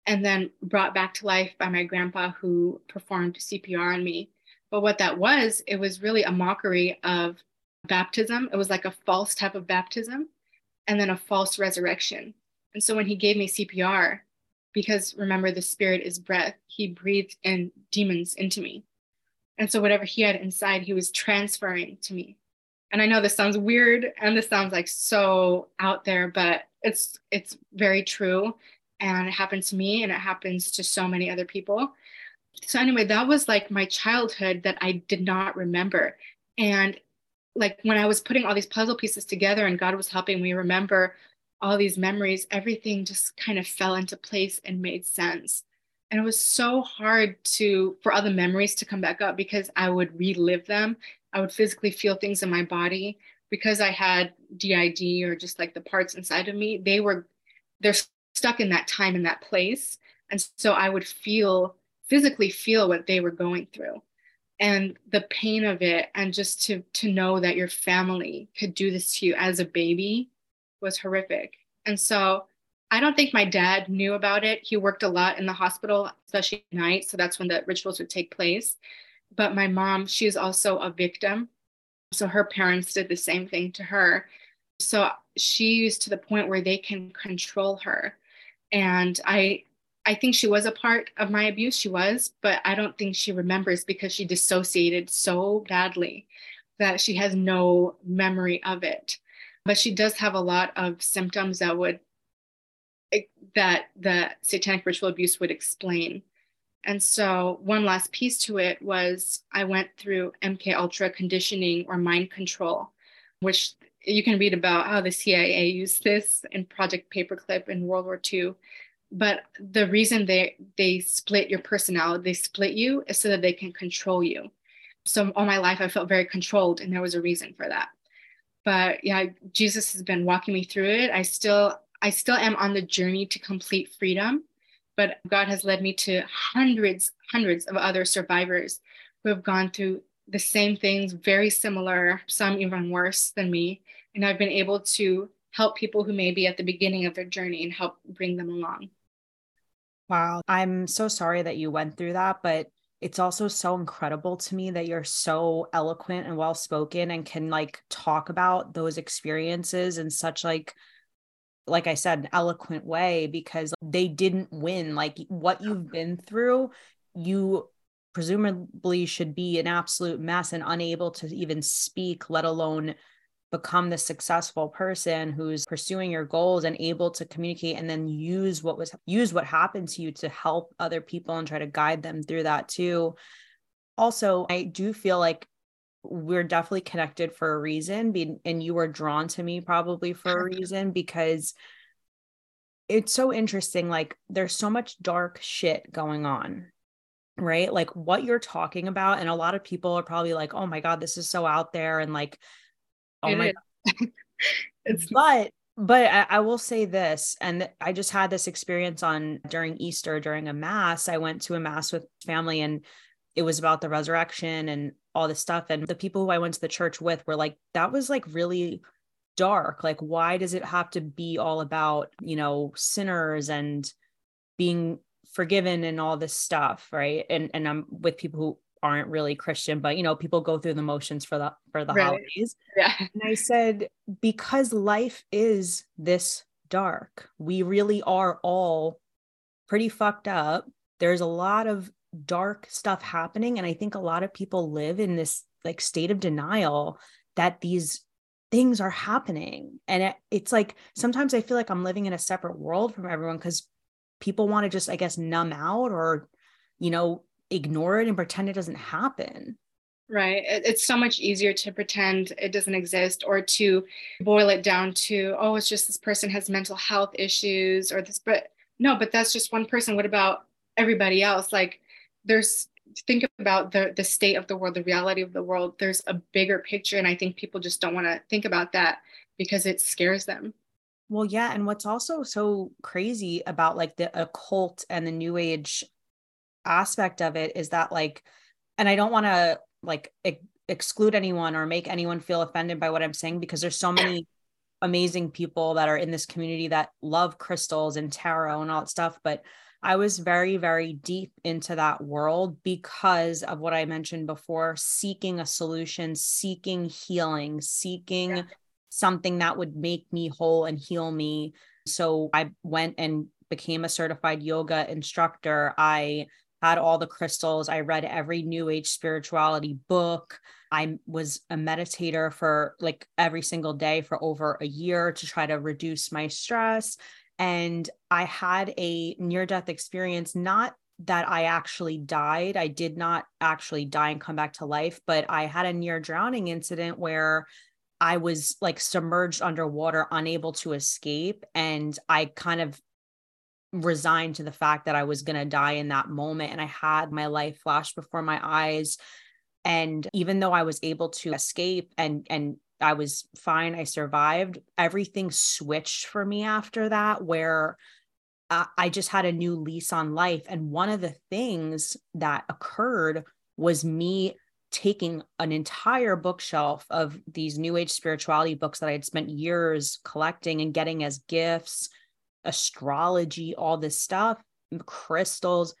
and then brought back to life by my grandpa who performed CPR on me. But what that was, it was really a mockery of baptism. It was like a false type of baptism and then a false resurrection. And so when he gave me CPR, because remember, the spirit is breath, he breathed in demons into me. And so whatever he had inside, he was transferring to me. And I know this sounds weird and this sounds like so out there, but it's it's very true. And it happened to me and it happens to so many other people. So anyway that was like my childhood that i did not remember. And like when i was putting all these puzzle pieces together and god was helping me remember all these memories everything just kind of fell into place and made sense. And it was so hard to for other memories to come back up because i would relive them i would physically feel things in my body because i had did or just like the parts inside of me they were they're stuck in that time in that place. And so i would feel physically feel what they were going through. And the pain of it and just to to know that your family could do this to you as a baby was horrific. And so i don't think my dad knew about it. He worked a lot in the hospital especially at night. So that's when the rituals would take place but my mom she's also a victim so her parents did the same thing to her so she she's to the point where they can control her and i I think she was a part of my abuse. She was, but I don't think she remembers because she dissociated so badly that she has no memory of it. But she does have a lot of symptoms that would that the satanic ritual abuse would explain. And so one last piece to it was I went through MK Ultra conditioning or mind control, which you can read about how the CIA used this in Project Paperclip in World War II but the reason they they split your personality they split you is so that they can control you. So all my life i felt very controlled and there was a reason for that. But yeah jesus has been walking me through it. I still i still am on the journey to complete freedom but god has led me to hundreds hundreds of other survivors who have gone through the same things very similar some even worse than me and i've been able to help people who may be at the beginning of their journey and help bring them along Wow. I'm so sorry that you went through that, but it's also so incredible to me that you're so eloquent and well spoken and can like talk about those experiences in such like like I said, an eloquent way because they didn't win. Like what you've been through, you presumably should be an absolute mess and unable to even speak, let alone become the successful person who's pursuing your goals and able to communicate and then use what was use what happened to you to help other people and try to guide them through that too also i do feel like we're definitely connected for a reason and you were drawn to me probably for a reason because it's so interesting like there's so much dark shit going on right? Like what you're talking about and a lot of people are probably like oh my god this is so out there and like Oh it my it's but but I, I, will say this, and I just had this experience on during Easter during a mass. I went to a mass with family, and it was about the resurrection, and all this stuff. And the people who I went to the church with were like, that was like really dark. Like, why does it have to be all about, you know, sinners and being forgiven and all this stuff? Right. And and I'm with people who aren't really Christian, but you know, people go through the motions for the for the right. holidays. Yeah. And I said, because life is this dark, we really are all pretty fucked up. There's a lot of dark stuff happening. And I think a lot of people live in this like state of denial that these things are happening. And it, it's like sometimes I feel like I'm living in a separate world from everyone because people want to just, I guess, numb out or, you know, ignore it and pretend it doesn't happen. Right. It's so much easier to pretend it doesn't exist or to boil it down to, oh, it's just this person has mental health issues or this, but no, but that's just one person. What about everybody else? Like there's think about the the state of the world, the reality of the world. There's a bigger picture. And I think people just don't want to think about that because it scares them. Well, yeah. And what's also so crazy about like the occult and the new age aspect of it is that like, and I don't want to like ex- exclude anyone or make anyone feel offended by what I'm saying because there's so many amazing people that are in this community that love crystals and tarot and all that stuff. But I was very, very deep into that world because of what I mentioned before seeking a solution, seeking healing, seeking yeah. something that would make me whole and heal me. So I went and became a certified yoga instructor. I had all the crystals. I read every new age spirituality book. I was a meditator for like every single day for over a year to try to reduce my stress. And I had a near death experience, not that I actually died. I did not actually die and come back to life, but I had a near drowning incident where I was like submerged underwater, unable to escape. And I kind of resigned to the fact that I was going to die in that moment. And I had my life flash before my eyes. And even though I was able to escape and, and I was fine. I survived. Everything switched for me after that, where I just had a new lease on life. And one of the things that occurred was me taking an entire bookshelf of these new age spirituality books that I had spent years collecting and getting as gifts, astrology, all this stuff, crystals,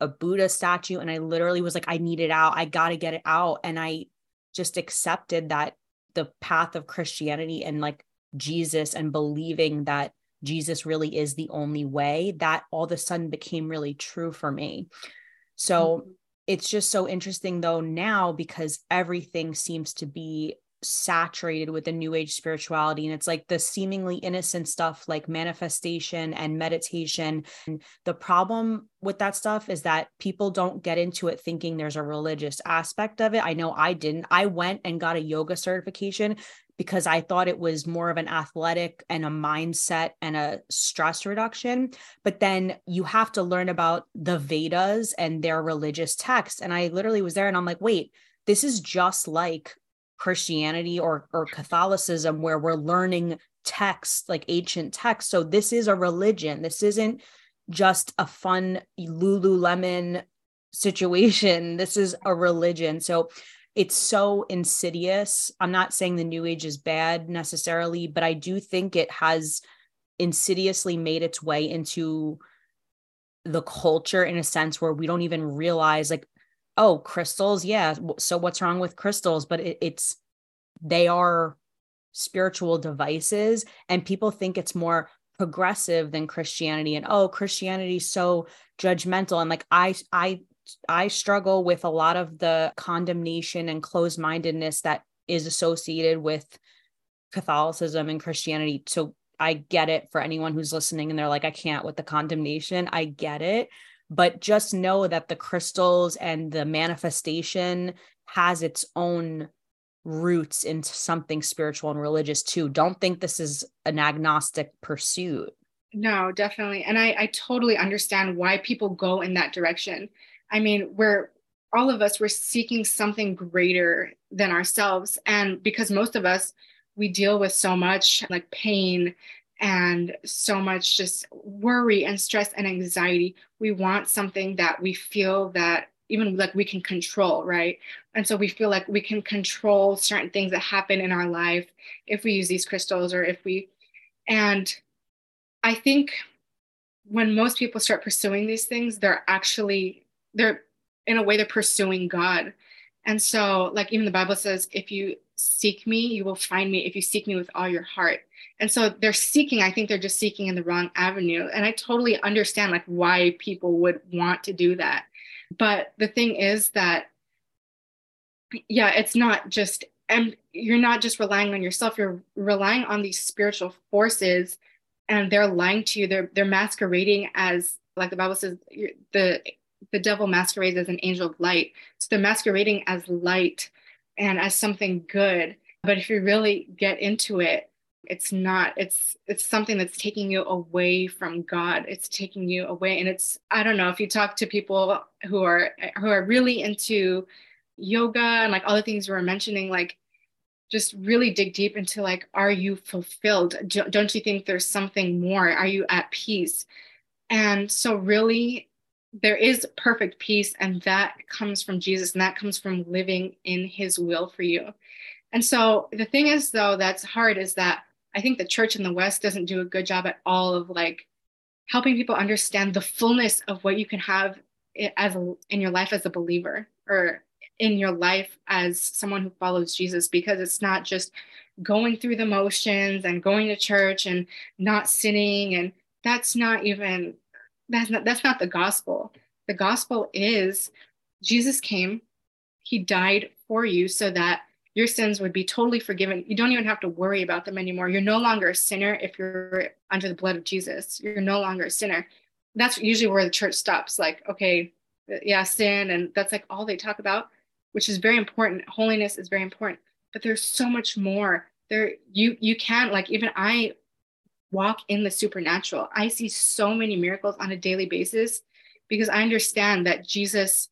a Buddha statue. And I literally was like, I need it out. I got to get it out. And I just accepted that the path of Christianity and like Jesus and believing that Jesus really is the only way, that all of a sudden became really true for me. So mm-hmm. it's just so interesting though now because everything seems to be saturated with the new age spirituality and it's like the seemingly innocent stuff like manifestation and meditation and the problem with that stuff is that people don't get into it thinking there's a religious aspect of it i know i didn't i went and got a yoga certification because I thought it was more of an athletic and a mindset and a stress reduction. But then you have to learn about the Vedas and their religious texts. And I literally was there and I'm like, wait, this is just like Christianity or or Catholicism where we're learning texts like ancient texts. So this is a religion. This isn't just a fun Lululemon situation. This is a religion. So it's so insidious. I'm not saying the new age is bad necessarily, but I do think it has insidiously made its way into the culture in a sense where we don't even realize like oh crystals yeah so what's wrong with crystals? But it, it's they are spiritual devices and people think it's more progressive than christianity and oh christianity's so judgmental and like i i i struggle with a lot of the condemnation and closed-mindedness that is associated with catholicism and christianity. So i get it for anyone who's listening and they're like i can't with the condemnation. I get it but just know that the crystals and the manifestation has its own roots into something spiritual and religious too. Don't think this is an agnostic pursuit. No, definitely. And I, I totally understand why people go in that direction. I mean, we're all of us, we're seeking something greater than ourselves. And because most of us, we deal with so much like pain and so much just worry and stress and anxiety. We want something that we feel that even like we can control, right? And so we feel like we can control certain things that happen in our life if we use these crystals or if we, and I think when most people start pursuing these things, they're actually, they're in a way, they're pursuing God. And so, like, even the Bible says, if you seek me, you will find me if you seek me with all your heart. And so they're seeking, I think they're just seeking in the wrong avenue. And I totally understand like why people would want to do that. But the thing is that, yeah, it's not just, and you're not just relying on yourself, you're relying on these spiritual forces and they're lying to you. They're, they're masquerading as, like the Bible says, the, the devil masquerades as an angel of light. So they're masquerading as light and as something good. But if you really get into it, it's not it's it's something that's taking you away from god. It's taking you away. And it's i don't know if you talk to people who are who are really into yoga and like all the things we were mentioning like just really dig deep into like are you fulfilled? Don't you think there's something more? Are you at peace? And so really there is perfect peace and that comes from jesus and that comes from living in his will for you. And so the thing is though that's hard is that I think the church in the West doesn't do a good job at all of like helping people understand the fullness of what you can have as a, in your life as a believer or in your life as someone who follows Jesus because it's not just going through the motions and going to church and not sinning and that's not even that's not that's not the gospel. The gospel is Jesus came, he died for you so that your sins would be totally forgiven. You don't even have to worry about them anymore. You're no longer a sinner if you're under the blood of Jesus. You're no longer a sinner. That's usually where the church stops. Like, okay, yeah, sin, and that's like all they talk about, which is very important. Holiness is very important, but there's so much more. There, you you can't like even I walk in the supernatural. I see so many miracles on a daily basis because I understand that Jesus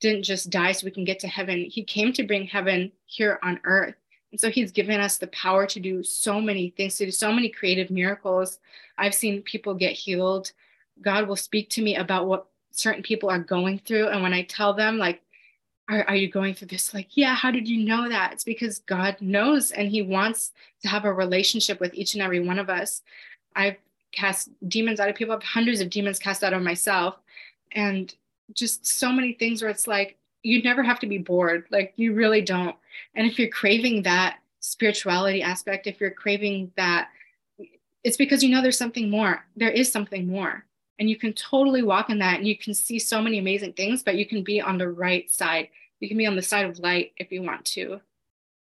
didn't just die so we can get to heaven. He came to bring heaven here on earth. And so he's given us the power to do so many things, to do so many creative miracles. I've seen people get healed. God will speak to me about what certain people are going through. And when I tell them, like, are, are you going through this? Like, yeah, how did you know that? It's because God knows and he wants to have a relationship with each and every one of us. I've cast demons out of people, I've hundreds of demons cast out of myself. And just so many things where it's like you never have to be bored. Like you really don't. And if you're craving that spirituality aspect if you're craving that it's because you know there's something more. There is something more. And you can totally walk in that and you can see so many amazing things but you can be on the right side. You can be on the side of light if you want to.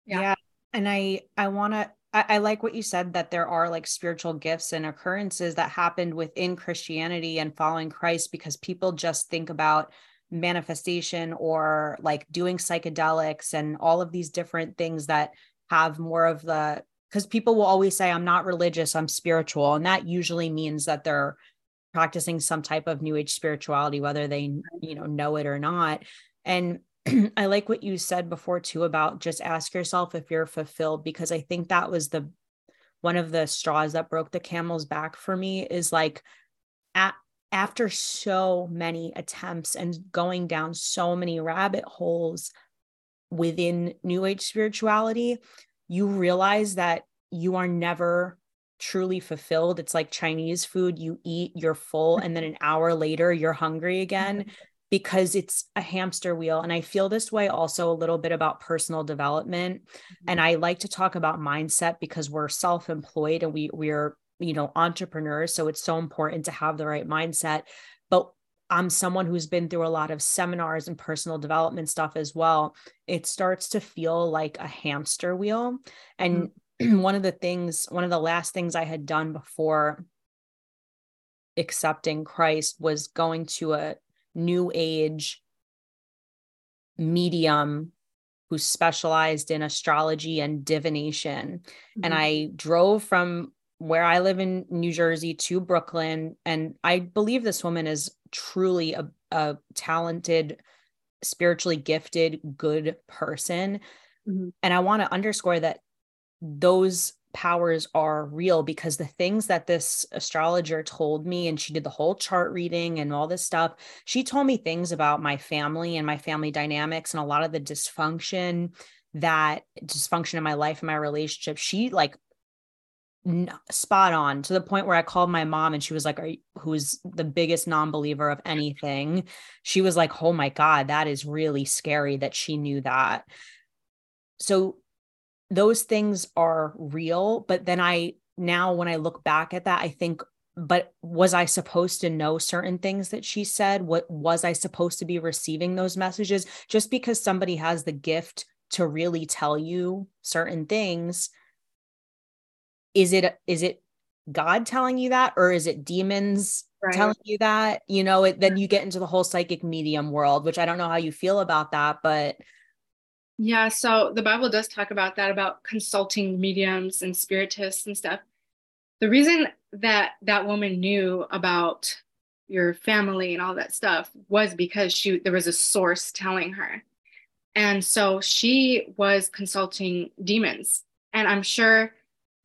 Yeah, yeah. and i i want to I, I like what you said that there are like spiritual gifts and occurrences that happened within Christianity and following Christ because people just think about manifestation or like doing psychedelics and all of these different things that have more of the because people will always say i'm not religious i'm spiritual and that usually means that they're practicing some type of new age spirituality whether they you know know it or not. And I like what you said before too about just ask yourself if you're fulfilled because I think that was the one of the straws that broke the camel's back for me is like at after so many attempts and going down so many rabbit holes within new age spirituality you realize that you are never truly fulfilled. It's like chinese food you eat you're full and then an hour later you're hungry again because it's a hamster wheel. And I feel this way also a little bit about personal development. Mm-hmm. And I like to talk about mindset because we're self-employed and we we're, you know, entrepreneurs. So it's so important to have the right mindset. But I'm someone who's been through a lot of seminars and personal development stuff as well. It starts to feel like a hamster wheel. And mm-hmm. one of the things, one of the last things I had done before accepting Christ was going to a new age medium who specialized in astrology and divination. Mm-hmm. And I drove from where I live in New Jersey to Brooklyn. And I believe this woman is truly a, a talented, spiritually gifted, good person. Mm-hmm. And I want to underscore that those powers are real because the things that this astrologer told me and she did the whole chart reading and all this stuff she told me things about my family and my family dynamics and a lot of the dysfunction that dysfunction in my life and my relationship she like spot on to the point where I called my mom and she was like, Are you, who's the biggest non believer of anything? She was like, Oh my God, that is really scary that she knew that. So those things are real. But then I, now when I look back at that, I think, but was I supposed to know certain things that she said? What was I supposed to be receiving those messages? Just because somebody has the gift to really tell you certain things is it is it god telling you that or is it demons right. telling you that you know it, then you get into the whole psychic medium world which i don't know how you feel about that but yeah so the bible does talk about that about consulting mediums and spiritists and stuff. The reason that that woman knew about your family and all that stuff was because she there was a source telling her. And so she was consulting demons. And i'm sure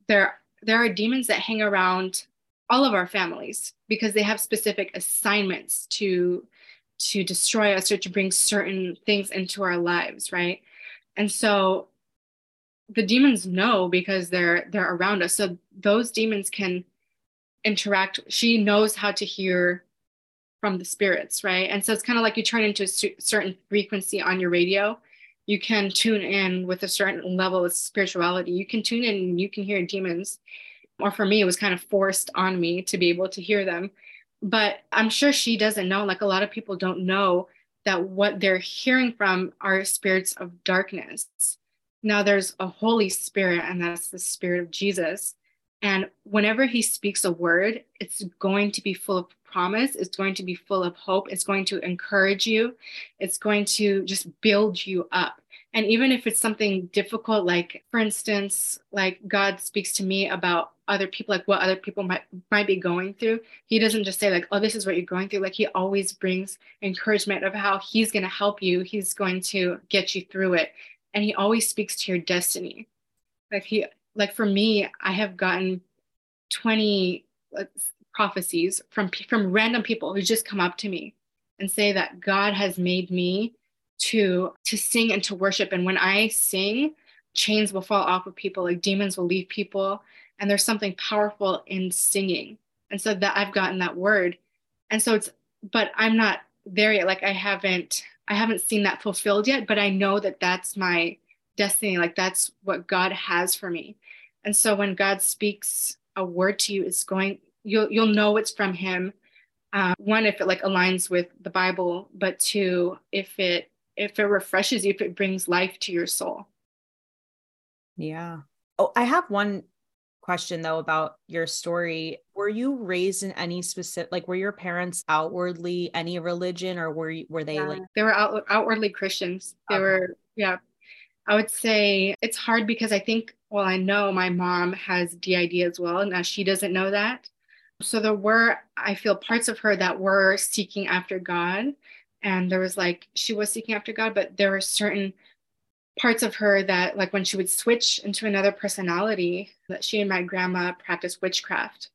there there are demons that hang around all of our families because they have specific assignments to to destroy us or to bring certain things into our lives right and so the demons know because they're they're around us so those demons can interact she knows how to hear from the spirits right and so it's kind of like you turn into a certain frequency on your radio you can tune in with a certain level of spirituality. You can tune in and you can hear demons. Or for me, it was kind of forced on me to be able to hear them. But I'm sure she doesn't know, like a lot of people don't know that what they're hearing from are spirits of darkness. Now, there's a Holy Spirit, and that's the Spirit of Jesus. And whenever he speaks a word, it's going to be full of promise. It's going to be full of hope. It's going to encourage you. It's going to just build you up. And even if it's something difficult, like for instance, like God speaks to me about other people, like what other people might might be going through. He doesn't just say like, "Oh, this is what you're going through." Like he always brings encouragement of how he's going to help you. He's going to get you through it, and he always speaks to your destiny. Like he like for me, I have gotten 20 prophecies from from random people who just come up to me and say that God has made me to to sing and to worship and when I sing, chains will fall off of people, like demons will leave people and there's something powerful in singing. And so that I've gotten that word. And so it's but I'm not there yet like I haven't I haven't seen that fulfilled yet, but I know that that's my destiny like that's what God has for me. And so when God speaks a word to you, it's going, you'll you'll know it's from Him. Uh, one, if it like aligns with the Bible, but two, if it if it refreshes you, if it brings life to your soul. Yeah. Oh, I have one question though about your story. Were you raised in any specific like were your parents outwardly any religion or were you, were they yeah, like uh, they were out, outwardly Christians. They okay. were yeah. I would say it's hard because I think well, I know my mom has DID as well. Now she doesn't know that. So there were, I feel, parts of her that were seeking after God. And there was like, she was seeking after God, but there were certain parts of her that, like when she would switch into another personality, that she and my grandma practiced witchcraft.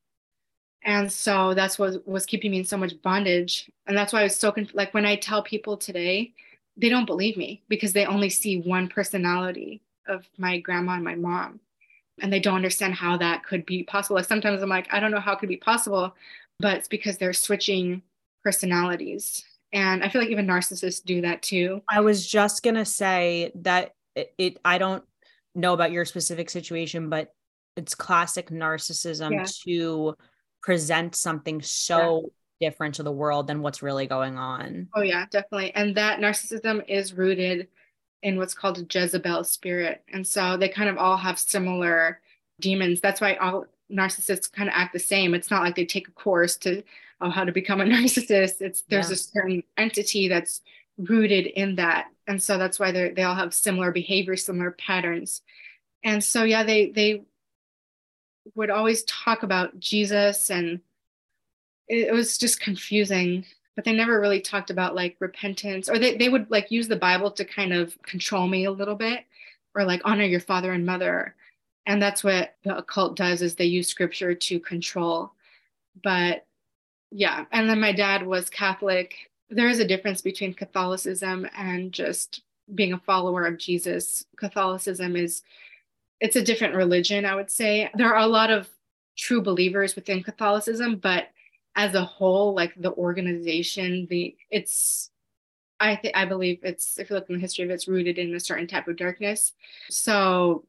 And so that's what was keeping me in so much bondage. And that's why I was so, conf- like when I tell people today, they don't believe me because they only see one personality of my grandma and my mom and they don't understand how that could be possible like sometimes i'm like i don't know how it could be possible but it's because they're switching personalities and i feel like even narcissists do that too i was just going to say that it, it, i don't know about your specific situation but it's classic narcissism yeah. to present something so yeah. different to the world than what's really going on oh yeah definitely and that narcissism is rooted in what's called a Jezebel spirit. And so they kind of all have similar demons. That's why all narcissists kind of act the same. It's not like they take a course to oh, how to become a narcissist. It's there's yeah. a certain entity that's rooted in that. And so that's why they they all have similar behavior, similar patterns. And so yeah, they they would always talk about Jesus and it, it was just confusing but they never really talked about like repentance or they, they would like use the bible to kind of control me a little bit or like honor your father and mother and that's what the occult does is they use scripture to control. But yeah and then my dad was catholic. There is a difference between catholicism and just being a follower of jesus. Catholicism is it's a different religion i would say. There are a lot of true believers within catholicism but as a whole like the organization the it's i think i believe it's if you look in the history of it, it's rooted in a certain type of darkness. So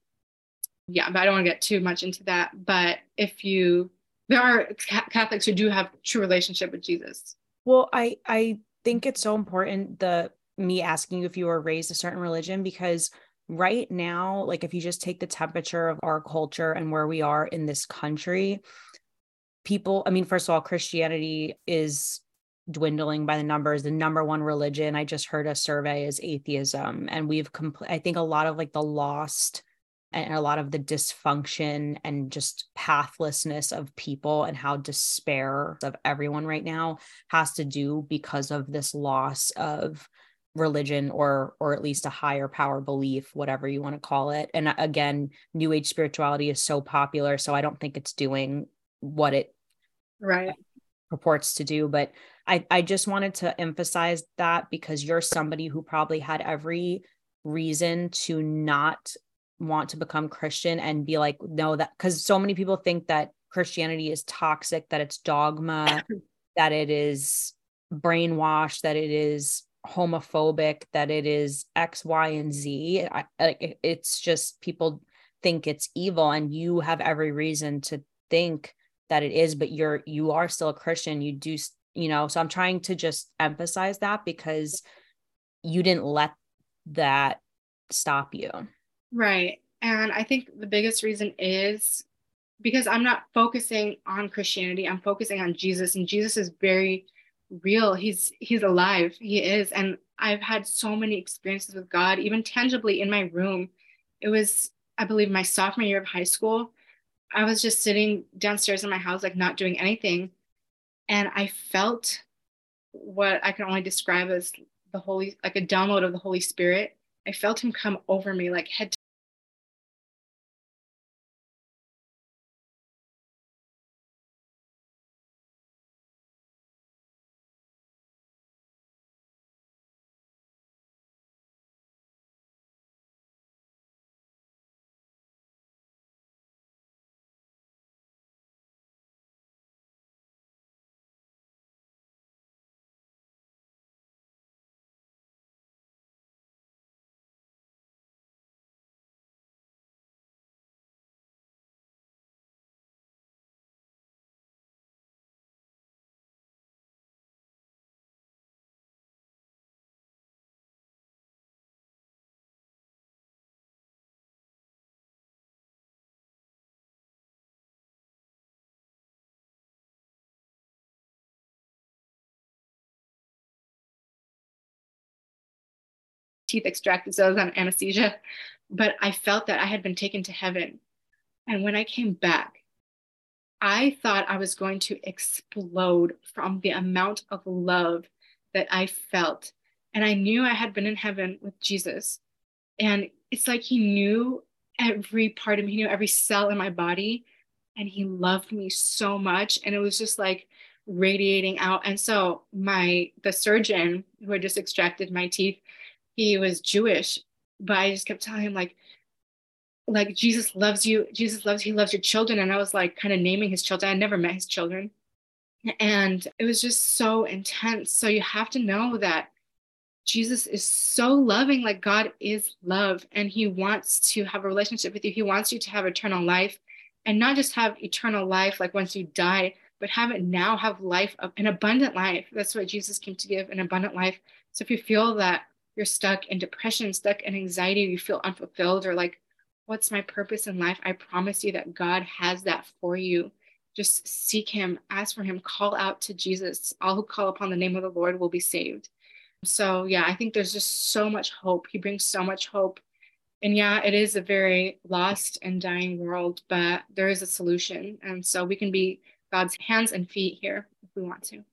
yeah, but I don't want to get too much into that. But if you, there are Catholics who do have true relationship with Jesus. Well, I I think it's so important the me asking you if you were raised a certain religion because right now, like if you just take the temperature of our culture and where we are in this country, people, I mean, first of all, Christianity is dwindling by the numbers the number one religion i just heard a survey is atheism and we've compl- i think a lot of like the lost and a lot of the dysfunction and just pathlessness of people and how despair of everyone right now has to do because of this loss of religion or or at least a higher power belief whatever you want to call it. And uh, again new age spirituality is so popular so i don't think it's doing what it right. purports to do but i i just wanted to emphasize that because you're somebody who probably had every reason to not want to become Christian and be like, no, that because so many people think that Christianity is toxic, that it's dogma, that it is brainwashed, that it is homophobic, that it is X, Y, and Z. I, it's just people think it's evil, and you have every reason to think that it is, but you're you are still a Christian. You do, you know. So I'm trying to just emphasize that because you didn't let that stop you. Right. And I think the biggest reason is because I'm not focusing on Christianity, I'm focusing on Jesus and Jesus is very real. He's he's alive. He is and I've had so many experiences with God even tangibly in my room. It was I believe my sophomore year of high school. I was just sitting downstairs in my house like not doing anything and I felt what I can only describe as the holy like a download of the Holy Spirit. I felt him come over me like head teeth extracted, so I was on anesthesia. But I felt that I had been taken to heaven. And when I came back, I thought I was going to explode from the amount of love that I felt. And I knew I had been in heaven with Jesus. And it's like he knew every part of me, he knew every cell in my body. And he loved me so much. And it was just like radiating out. And so my the surgeon who had just extracted my teeth, he was Jewish, but I just kept telling him like, like Jesus loves you. Jesus loves, he loves your children. And I was like kind of naming his children. I never met his children. And it was just so intense. So you have to know that Jesus is so loving, like God is love, and He wants to have a relationship with you. He wants you to have eternal life and not just have eternal life like once you die, but have it now, have life, of an abundant life. That's what Jesus came to give an abundant life. So if you feel that you're stuck in depression, stuck in anxiety, you feel unfulfilled, or like, what's my purpose in life? I promise you that God has that for you. Just seek Him, ask for Him, call out to Jesus. All who call upon the name of the Lord will be saved. So, yeah, I think there's just so much hope. He brings so much hope. And yeah, it is a very lost and dying world, but there is a solution. And so we can be God's hands and feet here if we want to.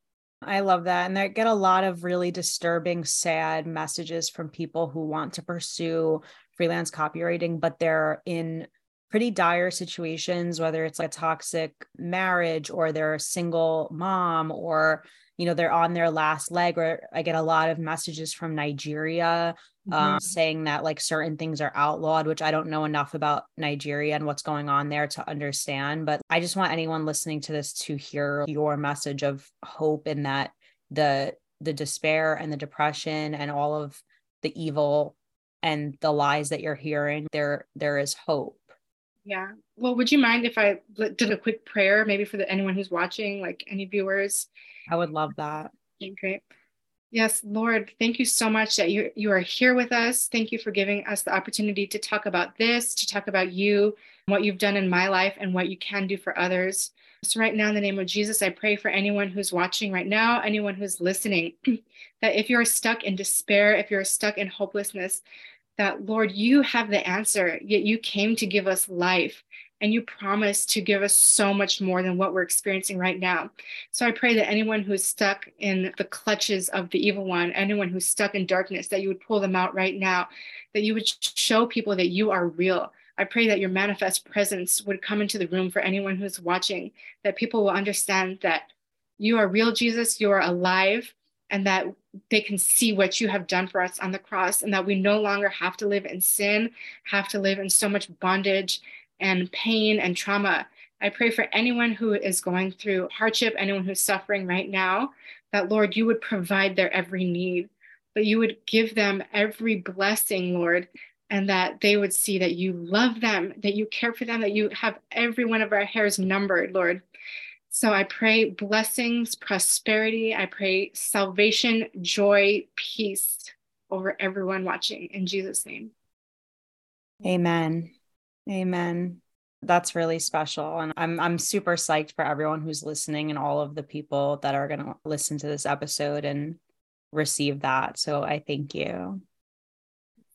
I love that. And I get a lot of really disturbing, sad messages from people who want to pursue freelance copywriting, but they're in pretty dire situations, whether it's like a toxic marriage or they're a single mom or you know they're on their last leg or i get a lot of messages from nigeria um, mm-hmm. um, saying that like certain things are outlawed which i don't know enough about nigeria and what's going on there to understand but i just want anyone listening to this to hear your message of hope in that the the despair and the depression and all of the evil and the lies that you're hearing there there is hope. Yeah. Well would you mind if i did a quick prayer maybe for the, anyone who's watching like any viewers I would love that. Great. Yes, Lord, thank you so much that you you are here with us. Thank you for giving us the opportunity to talk about this, to talk about you, what you've done in my life, and what you can do for others. So, right now, in the name of Jesus, I pray for anyone who's watching right now, anyone who's listening, that if you're stuck in despair, if you're stuck in hopelessness, that Lord, you have the answer, yet you came to give us life and you promise to give us so much more than what we're experiencing right now. So I pray that anyone who's stuck in the clutches of the evil one, anyone who's stuck in darkness, that you would pull them out right now, that you would show people that you are real. I pray that your manifest presence would come into the room for anyone who's watching, that people will understand that you are real, Jesus, you are alive, and that they can see what you have done for us on the cross, and that we no longer have to live in sin, have to live in so much bondage and pain and trauma. I pray for anyone who is going through hardship, anyone who's suffering right now, that Lord, you would provide their every need, but you would give them every blessing, Lord, and that they would see that you love them, that you care for them, that you have every one of our hairs numbered, Lord. So I pray blessings, prosperity. I pray salvation, joy, peace over everyone watching in Jesus' name. Amen. Amen. That's really special. And I'm I'm super psyched for everyone who's listening and all of the people that are gonna listen to this episode and receive that. So I thank you.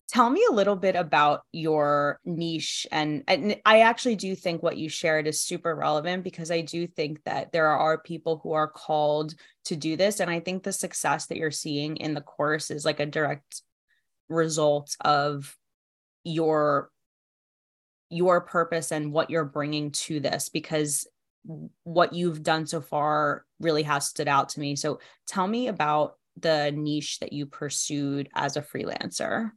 Tell me a little bit about your niche. And, and I actually do think what you shared is super relevant because I do think that there are people who are called to do this. And I think the success that you're seeing in the course is like a direct result of your your purpose and what you're bringing to this because what you've done so far really has stood out to me. So tell me about the niche that you pursued as a freelancer.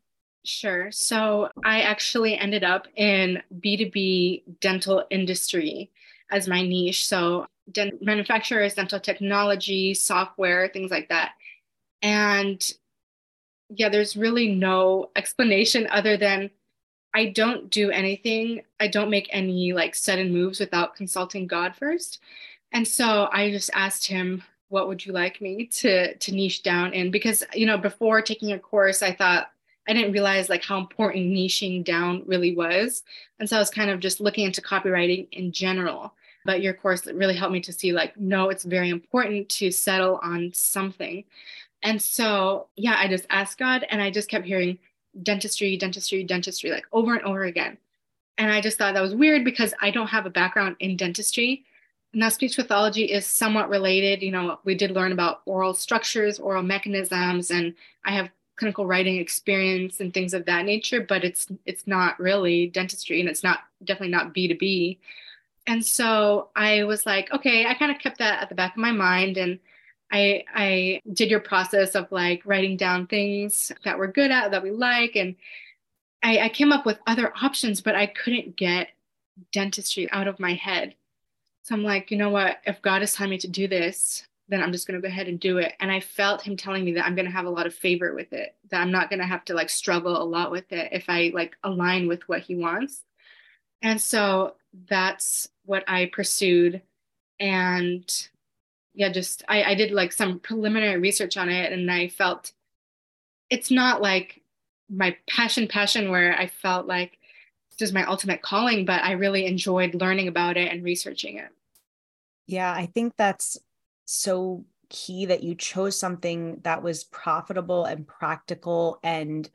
Sure. So I actually ended up in B2B dental industry as my niche. So dent- manufacturers, dental technology, software, things like that. And yeah, there's really no explanation other than I don't do anything. I don't make any like sudden moves without consulting God first. And so I just asked him, what would you like me to to niche down in? Because you know, before taking a course, I thought I didn't realize like how important niching down really was. And so I was kind of just looking into copywriting in general. But your course really helped me to see like, no, it's very important to settle on something. And so, yeah, I just asked God and I just kept hearing, dentistry, dentistry, dentistry, like over and over again. And I just thought that was weird because I don't have a background in dentistry. Now, speech pathology is somewhat related. You know, we did learn about oral structures, oral mechanisms, and I have clinical writing experience and things of that nature, but it's it's not really dentistry and it's not definitely not B2B. And so I was like, okay, I kind of kept that at the back of my mind and I I did your process of like writing down things that we're good at that we like and I, I came up with other options but I couldn't get dentistry out of my head. So I'm like, you know what, if God is telling me to do this, then I'm just going to go ahead and do it. And I felt him telling me that I'm going to have a lot of favor with it, that I'm not going to have to like struggle a lot with it if I like align with what he wants. And so that's what I pursued. And yeah, just I, I did like some preliminary research on it and I felt it's not like my passion passion where I felt like this is my ultimate calling, but I really enjoyed learning about it and researching it. Yeah, I think that's so key that you chose something that was profitable and practical and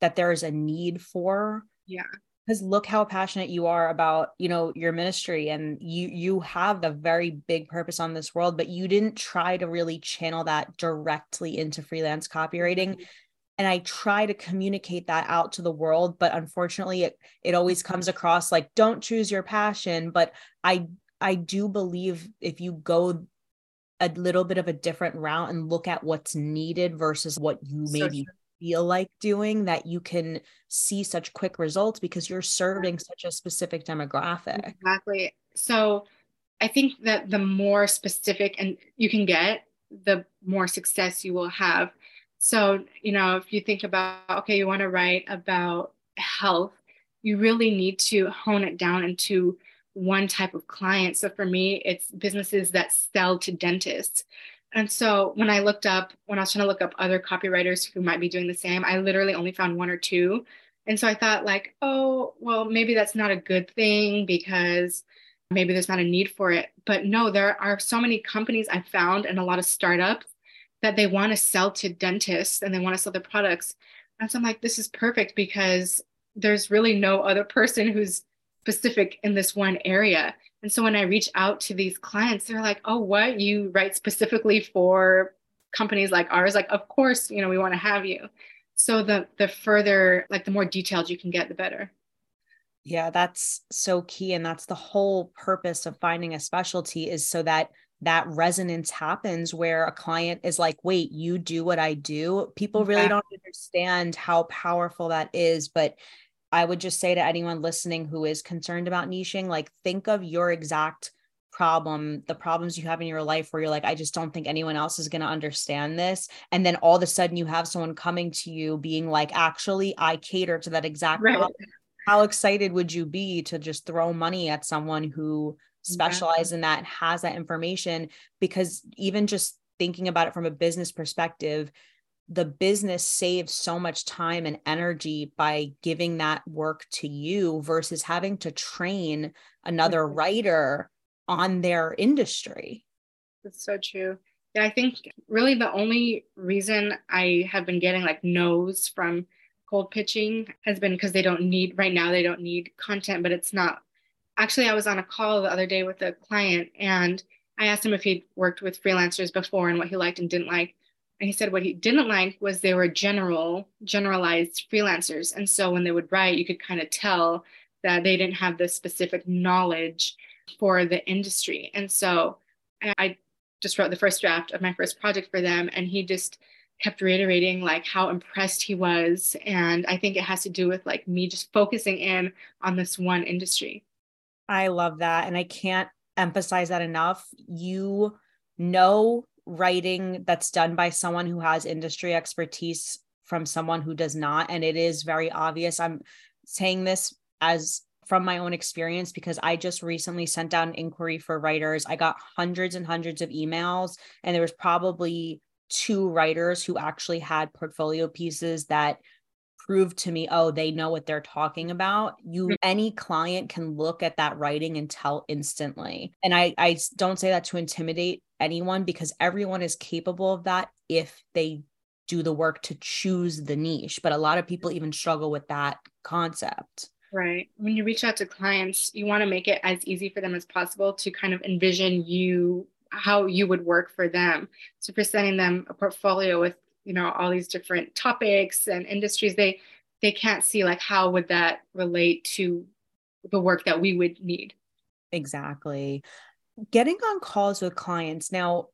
that there is a need for. Yeah because look how passionate you are about you know your ministry and you you have a very big purpose on this world but you didn't try to really channel that directly into freelance copywriting. Mm-hmm. And I try to communicate that out to the world, but unfortunately it it always mm-hmm. comes across like don't choose your passion, but I I do believe if you go a little bit of a different route and look at what's needed versus what you maybe feel like doing that you can see such quick results because you're serving such a specific demographic. Exactly. So I think that the more specific and you can get, the more success you will have. So, you know, if you think about, okay, you want to write about health, you really need to hone it down into one type of client. So for me, it's businesses that sell to dentists. And so when I looked up, when I was trying to look up other copywriters who might be doing the same, I literally only found one or two. And so I thought, like, oh, well, maybe that's not a good thing because maybe there's not a need for it. But no, there are so many companies I found and a lot of startups that they want to sell to dentists and they want to sell their products. And so I'm like, this is perfect because there's really no other person who's specific in this one area. And so when I reach out to these clients, they're like, oh, what? You write specifically for companies like ours? Like, of course, you know, we want to have you. So the the further, like the more detailed you can get, the better. Yeah, that's so key. And that's the whole purpose of finding a specialty is so that that resonance happens where a client is like, wait, you do what I do. People really yeah. don't understand how powerful that is. But I would just say to anyone listening who is concerned about niching, like think of your exact problem, the problems you have in your life where you're like, I just don't think anyone else is going to understand this. And then all of a sudden you have someone coming to you being like, actually, I cater to that exact right. problem. How excited would you be to just throw money at someone who specializes yeah. in that, and has that information? Because even just thinking about it from a business perspective, the business saves so much time and energy by giving that work to you versus having to train another mm-hmm. writer on their industry. That's so true. Yeah, I think really the only reason I have been getting like no's from cold pitching has been because they don't need right now they don't need content, but it's not actually I was on a call the other day with a client and I asked him if he'd worked with freelancers before and what he liked and didn't like. And he said what he didn't like was they were general, generalized freelancers. And so when they would write, you could kind of tell that they didn't have the specific knowledge for the industry. And so I just wrote the first draft of my first project for them. And he just kept reiterating like how impressed he was. And I think it has to do with like me just focusing in on this one industry. I love that. And I can't emphasize that enough. You know writing that's done by someone who has industry expertise from someone who does not. And it is very obvious. I'm saying this as from my own experience because i just recently sent out an inquiry for writers. I got hundreds and hundreds of emails and there was probably two writers who actually had portfolio pieces that prove to me oh they know what they're talking about you mm-hmm. any client can look at that writing and tell instantly and i i don't say that to intimidate anyone because everyone is capable of that if they do the work to choose the niche but a lot of people even struggle with that concept right when you reach out to clients you want to make it as easy for them as possible to kind of envision you how you would work for them so presenting them a portfolio with you know all these different topics and industries they they can't see like how would that relate to the work that we would need. Exactly. Getting on calls with clients. Now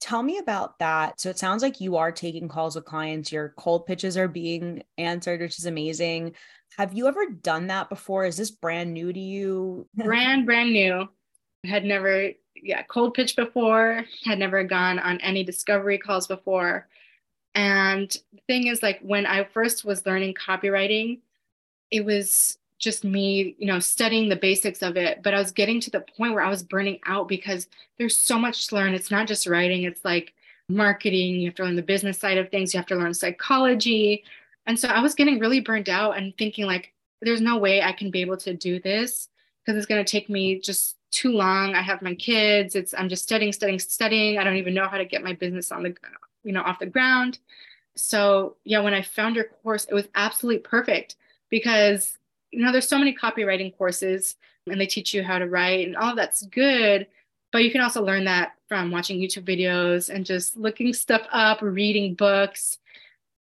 tell me about that. So it sounds like you are taking calls with clients. Your cold pitches are being answered which is amazing. Have you ever done that before? Is this brand new to you? Brand brand new. Had never yeah cold pitch before. Had never gone on any discovery calls before and the thing is, like, when I first was learning copywriting, it was just me, you know, studying the basics of it. But I was getting to the point where I was burning out because there's so much to learn. It's not just writing, it's like marketing. You have to learn the business side of things, you have to learn psychology. And so I was getting really burned out and thinking, like, there's no way I can be able to do this because it's going to take me just too long. I have my kids. It's I'm just studying, studying, studying. I don't even know how to get my business on the you know, off the ground. So yeah, when I found your course, it was absolutely perfect because you know there's so many copywriting courses and they teach you how to write and all of that's good, but you can also learn that from watching YouTube videos and just looking stuff up, reading books.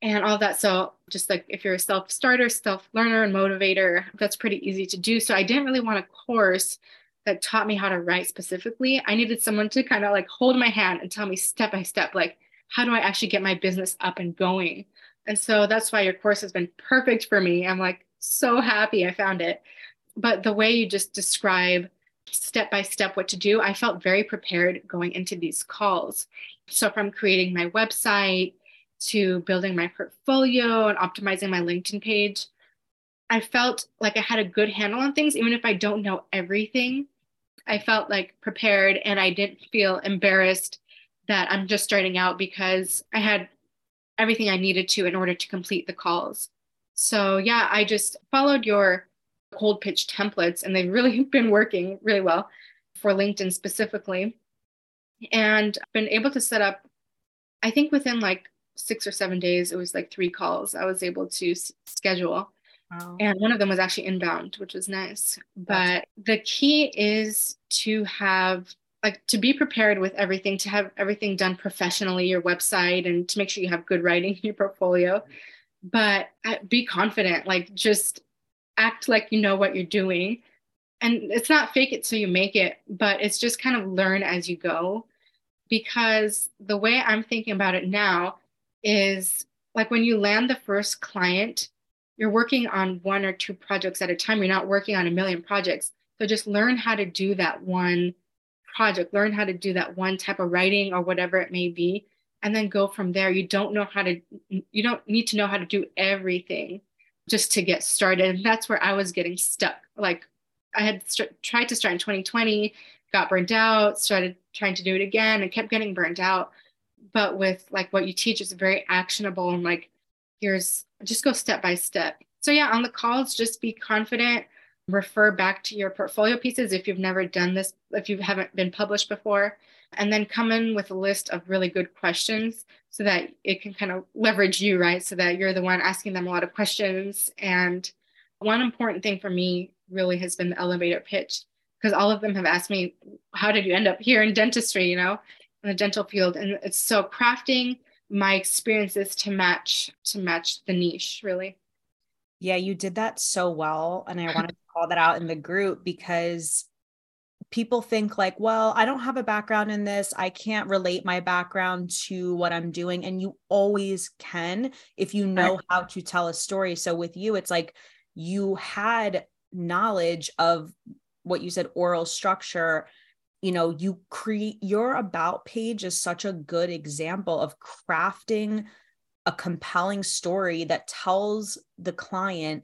and all that. So just like if you're a self starter, self learner, and motivator, that's pretty easy to do. So I didn't really want a course that taught me how to write specifically. I needed someone to kind of like hold my hand and tell me step by step, like, how do I actually get my business up and going? And so that's why your course has been perfect for me. I'm like so happy I found it. But the way you just describe step by step what to do, I felt very prepared going into these calls. So from creating my website, to building my portfolio and optimizing my LinkedIn page, I felt like I had a good handle on things, even if I don't know everything. I felt like prepared and I didn't feel embarrassed that I'm just starting out because I had everything I needed to in order to complete the calls. So, yeah, I just followed your cold pitch templates and they've really been working really well for LinkedIn specifically. And I've been able to set up, I think within like six or seven days, it was like three calls I was able to s- schedule. Wow. And one of them was actually inbound, which was nice. But the key is to have like to be prepared with everything, to have everything done professionally, your website, and to make sure you have good writing in your portfolio. But uh, be confident, like just act like you know what you're doing. And it's not fake it till you make it, but it's just kind of learn as you go. Because the way I'm thinking about it now, is like when you land the first client, you're working on one or two projects at a time. You're not working on a million projects. So just learn how to do that one project, learn how to do that one type of writing or whatever it may be, and then go from there. You don't know how to, you don't need to know how to do everything just to get started. And that's where I was getting stuck. Like I had st- tried to start in 2020, got burnt out, started trying to do it again, and kept getting burnt out but with like what you teach is very actionable and like here's just go step by step so yeah on the calls just be confident refer back to your portfolio pieces if you've never done this if you haven't been published before and then come in with a list of really good questions so that it can kind of leverage you right? So that you're the one asking them a lot of questions. And one important thing for me really has been the elevator pitch because all of them have asked me how did you end up here in dentistry? You know in the dental field. And it's so crafting my experiences to match to match the niche really. Yeah you did that so well and i wanted to call that out in the group because people think like well i don't have a background in this. I can't relate my background to what i'm doing. And you always can if you know right. how to tell a story. So with you it's like you had knowledge of what you said oral structure. You know you create your about page is such a good example of crafting a compelling story that tells the client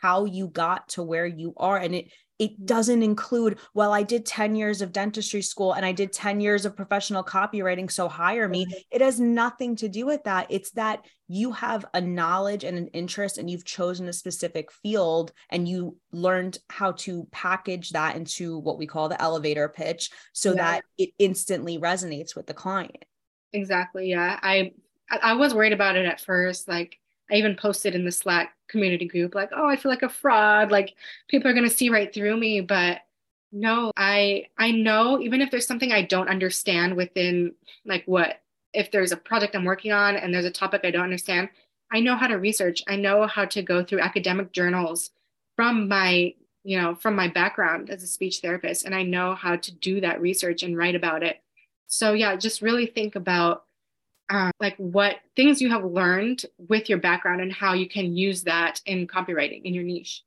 how you got to where you are and it it mm-hmm. doesn't include well i did 10 years of dentistry school and i did 10 years of professional copywriting so hire me. Mm-hmm. It has nothing to do with that. It's that you have a knowledge and an interest and you've chosen a specific field and you learned how to package that into what we call the elevator pitch so yeah. that it instantly resonates with the client. Exactly yeah. I i was worried about it at first like I even posted in the Slack community group, like, oh, I feel like a fraud. Like people are gonna see right through me. But no, I I know even if there's something I don't understand within like what if there's a project I'm working on and there's a topic I don't understand, I know how to research. I know how to go through academic journals from my, you know, from my background as a speech therapist. And I know how to do that research and write about it. So yeah, just really think about um, like what things you have learned with your background and how you can use that in copywriting in your niche.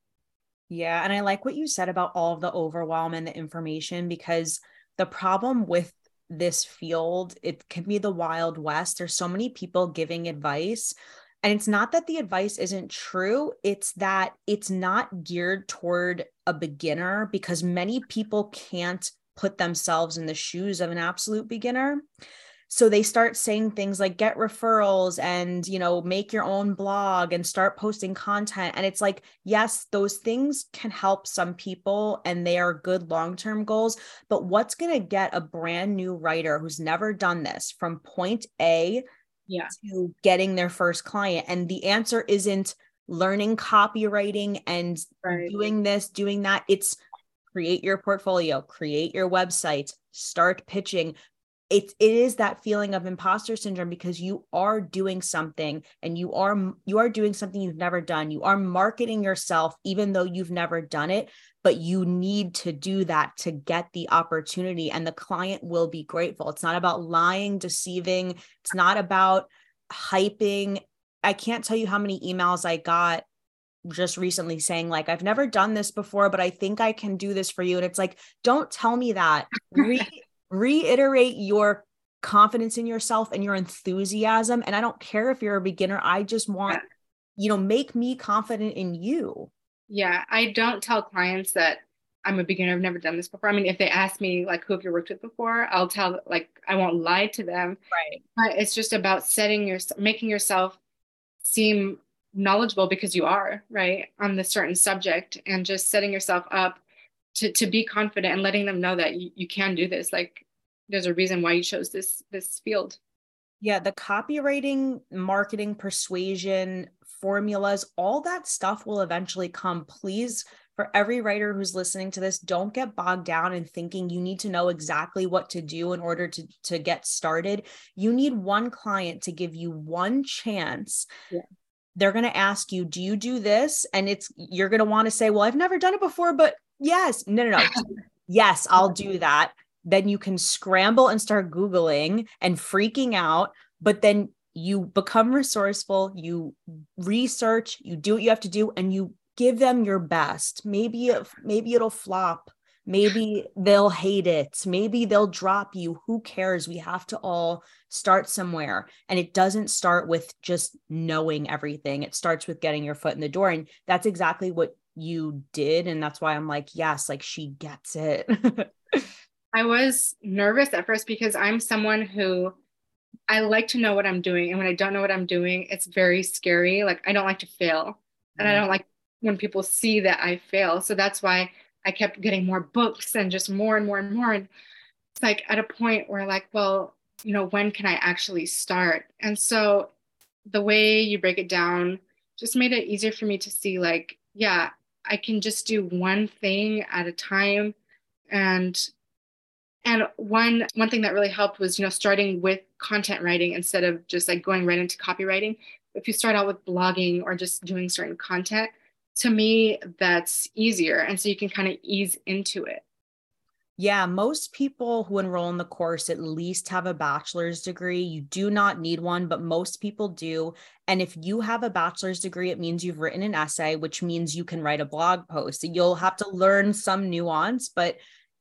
Yeah. And I like what you said about all of the overwhelm and the information because the problem with this field, it can be the wild west. There's so many people giving advice. And it's not that the advice isn't true, it's that it's not geared toward a beginner because many people can't put themselves in the shoes of an absolute beginner so they start saying things like get referrals and you know make your own blog and start posting content and it's like yes those things can help some people and they are good long-term goals but what's going to get a brand new writer who's never done this from point A yeah. to getting their first client and the answer isn't learning copywriting and right. doing this doing that it's create your portfolio create your website start pitching it, it is that feeling of imposter syndrome because you are doing something and you are you are doing something you've never done. You are marketing yourself even though you've never done it but you need to do that to get the opportunity and the client will be grateful. It's not about lying deceiving. It's not about hyping. I can't tell you how many emails i got just recently saying like i've never done this before but i think i can do this for you. And it's like don't tell me that reiterate your confidence in yourself and your enthusiasm. And i don't care if you're a beginner i just want you know make me confident in you. Yeah i don't tell clients that i'm a beginner i've never done this before. I mean if they ask me like who have you worked with before i'll tell like i won't lie to them. Right. But it's just about setting your making yourself seem knowledgeable because you are right on the certain subject and just setting yourself up to, to be confident and letting them know that you, you can do this. Like there's a reason why you chose this this field. Yeah the copywriting marketing persuasion formulas all that stuff will eventually come. Please for every writer who's listening to this don't get bogged down in thinking you need to know exactly what to do in order to to get started. You need one client to give you one chance. Yeah. They're going to ask you, do you do this? And it's, you're going to want to say, well, I've never done it before, but yes, no, no, no. yes, I'll do that. Then you can scramble and start Googling and freaking out. But then you become resourceful, you research, you do what you have to do, and you give them your best. Maybe, maybe it'll flop. Maybe they'll hate it. Maybe they'll drop you. Who cares? We have to all start somewhere. And it doesn't start with just knowing everything, it starts with getting your foot in the door. And that's exactly what you did. And that's why I'm like, yes, like she gets it. I was nervous at first because I'm someone who I like to know what I'm doing. And when I don't know what I'm doing, it's very scary. Like I don't like to fail. And I mm-hmm. don't like when people see that I fail. So that's why I kept getting more books and just more and more and more. And it's like at a point where like, well, you know, when can I actually start? And so the way you break it down just made it easier for me to see like, yeah, I can just do one thing at a time. And and one one thing that really helped was, you know, starting with content writing instead of just like going right into copywriting. If you start out with blogging or just doing certain content, to me that's easier and so you can kind of ease into it yeah, most people who enroll in the course at least have a bachelor's degree. You do not need one, but most people do. And if you have a bachelor's degree, it means you've written an essay, which means you can write a blog post. You'll have to learn some nuance, but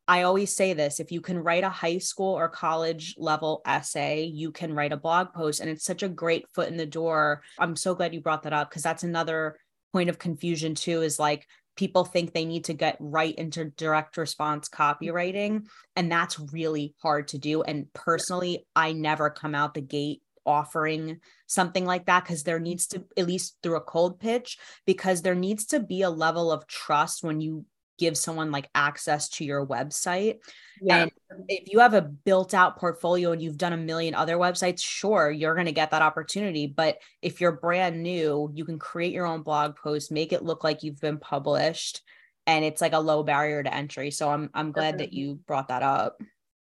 I always say this if you can write a high school or college level essay, you can write a blog post. And it's such a great foot in the door. I'm so glad you brought that up because that's another point of confusion too is like people think they need to get right into direct response copywriting and that's really hard to do. And personally i never come out the gate offering something like that because there needs to at least through a cold pitch because there needs to be a level of trust when you give someone like access to your website. Yeah. And if you have a built out portfolio and you've done a million other websites, sure, you're going to get that opportunity. But if you're brand new, you can create your own blog post, make it look like you've been published, and it's like a low barrier to entry. So I'm I'm glad that you brought that up.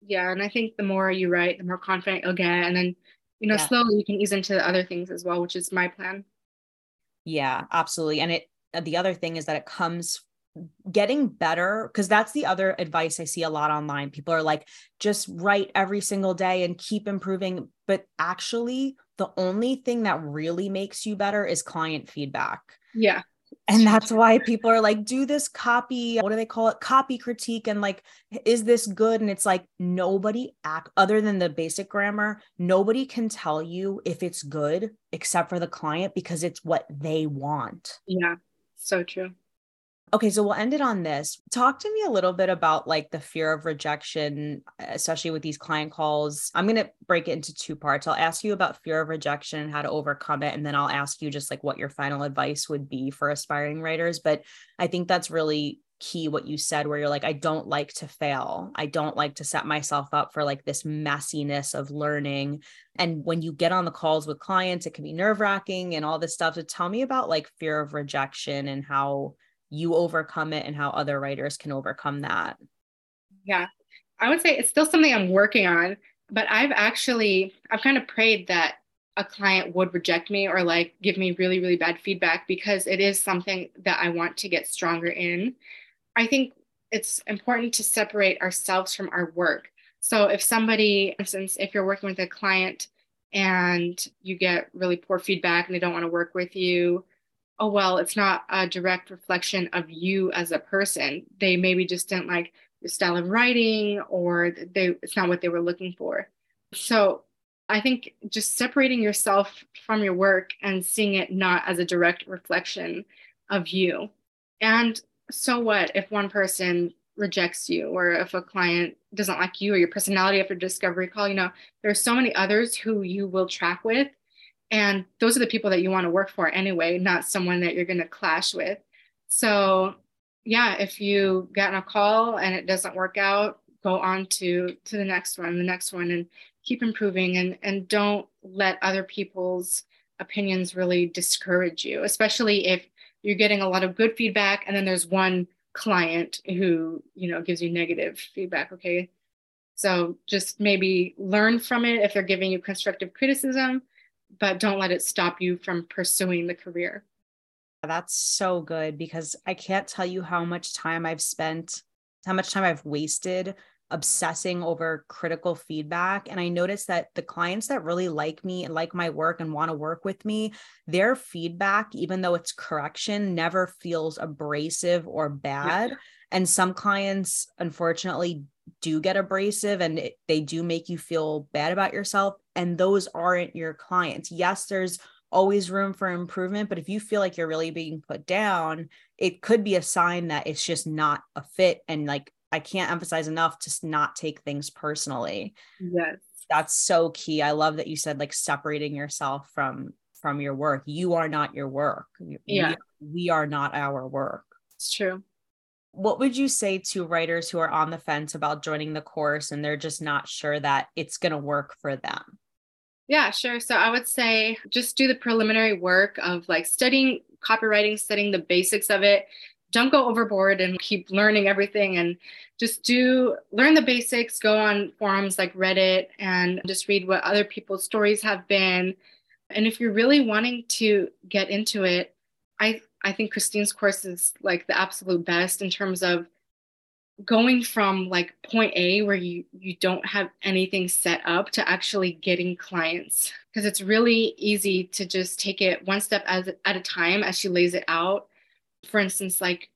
Yeah, and I think the more you write, the more confident you'll get, and then you know yeah. slowly you can ease into the other things as well, which is my plan. Yeah, absolutely. And it the other thing is that it comes getting better because that's the other advice I see a lot online. People are like, just write every single day and keep improving. But actually, the only thing that really makes you better is client feedback. Yeah. And that's why people are like, do this copy, what do they call it? Copy critique. And like, is this good? And it's like, nobody act other than the basic grammar, nobody can tell you if it's good except for the client because it's what they want. Yeah. So true. Okay, so we'll end it on this. Talk to me a little bit about like the fear of rejection, especially with these client calls. I'm going to break it into two parts. I'll ask you about fear of rejection and how to overcome it. And then I'll ask you just like what your final advice would be for aspiring writers. But I think that's really key what you said, where you're like, I don't like to fail. I don't like to set myself up for like this messiness of learning. And when you get on the calls with clients, it can be nerve wracking and all this stuff. So tell me about like fear of rejection and how you overcome it and how other writers can overcome that? Yeah, I would say it's still something I'm working on. but I've actually, I've kind of prayed that a client would reject me or like give me really, really bad feedback because it is something that I want to get stronger in. I think it's important to separate ourselves from our work. So if somebody, for instance, if you're working with a client and you get really poor feedback and they don't want to work with you, oh well, it's not a direct reflection of you as a person. They maybe just didn't like your style of writing or they it's not what they were looking for. So I think just separating yourself from your work and seeing it not as a direct reflection of you. And so what if one person rejects you or if a client doesn't like you or your personality after discovery call you know there's so many others who you will track with and those are the people that you want to work for anyway not someone that you're going to clash with. So yeah if you get on a call and it doesn't work out go on to to the next one the next one and keep improving. And and don't let other people's opinions really discourage you especially if you're getting a lot of good feedback and then there's one client who you know gives you negative feedback okay? So just maybe learn from it if they're giving you constructive criticism but don't let it stop you from pursuing the career that's so good because i can't tell you how much time i've spent how much time i've wasted obsessing over critical feedback. And I noticed that the clients that really like me and like my work and want to work with me, their feedback, even though it's correction, never feels abrasive or bad. Yeah. And some clients, unfortunately, do get abrasive and it, they do make you feel bad about yourself. And those aren't your clients. Yes, there's always room for improvement, but if you feel like you're really being put down, it could be a sign that it's just not a fit and like I can't emphasize enough to not take things personally. Yes. That's so key. I love that you said like separating yourself from from your work. You are not your work. Yeah. We, we are not our work. It's true. What would you say to writers who are on the fence about joining the course and they're just not sure that it's going to work for them? Yeah, sure. So I would say just do the preliminary work of like studying copywriting, studying the basics of it, don't go overboard and keep learning everything and just do learn the basics go on forums like reddit and just read what other people's stories have been and if you're really wanting to get into it i i think christine's course is like the absolute best in terms of going from like point a where you you don't have anything set up to actually getting clients because it's really easy to just take it one step as, at a time as she lays it out for instance, like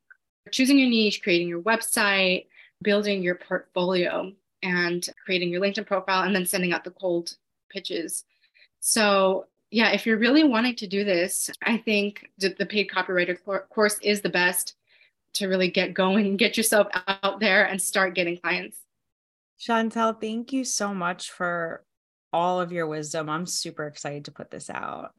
choosing your niche, creating your website, building your portfolio, and creating your LinkedIn profile, and then sending out the cold pitches. So, yeah, if you're really wanting to do this, I think the paid copywriter course is the best to really get going, get yourself out there, and start getting clients. Chantelle, thank you so much for all of your wisdom. I'm super excited to put this out.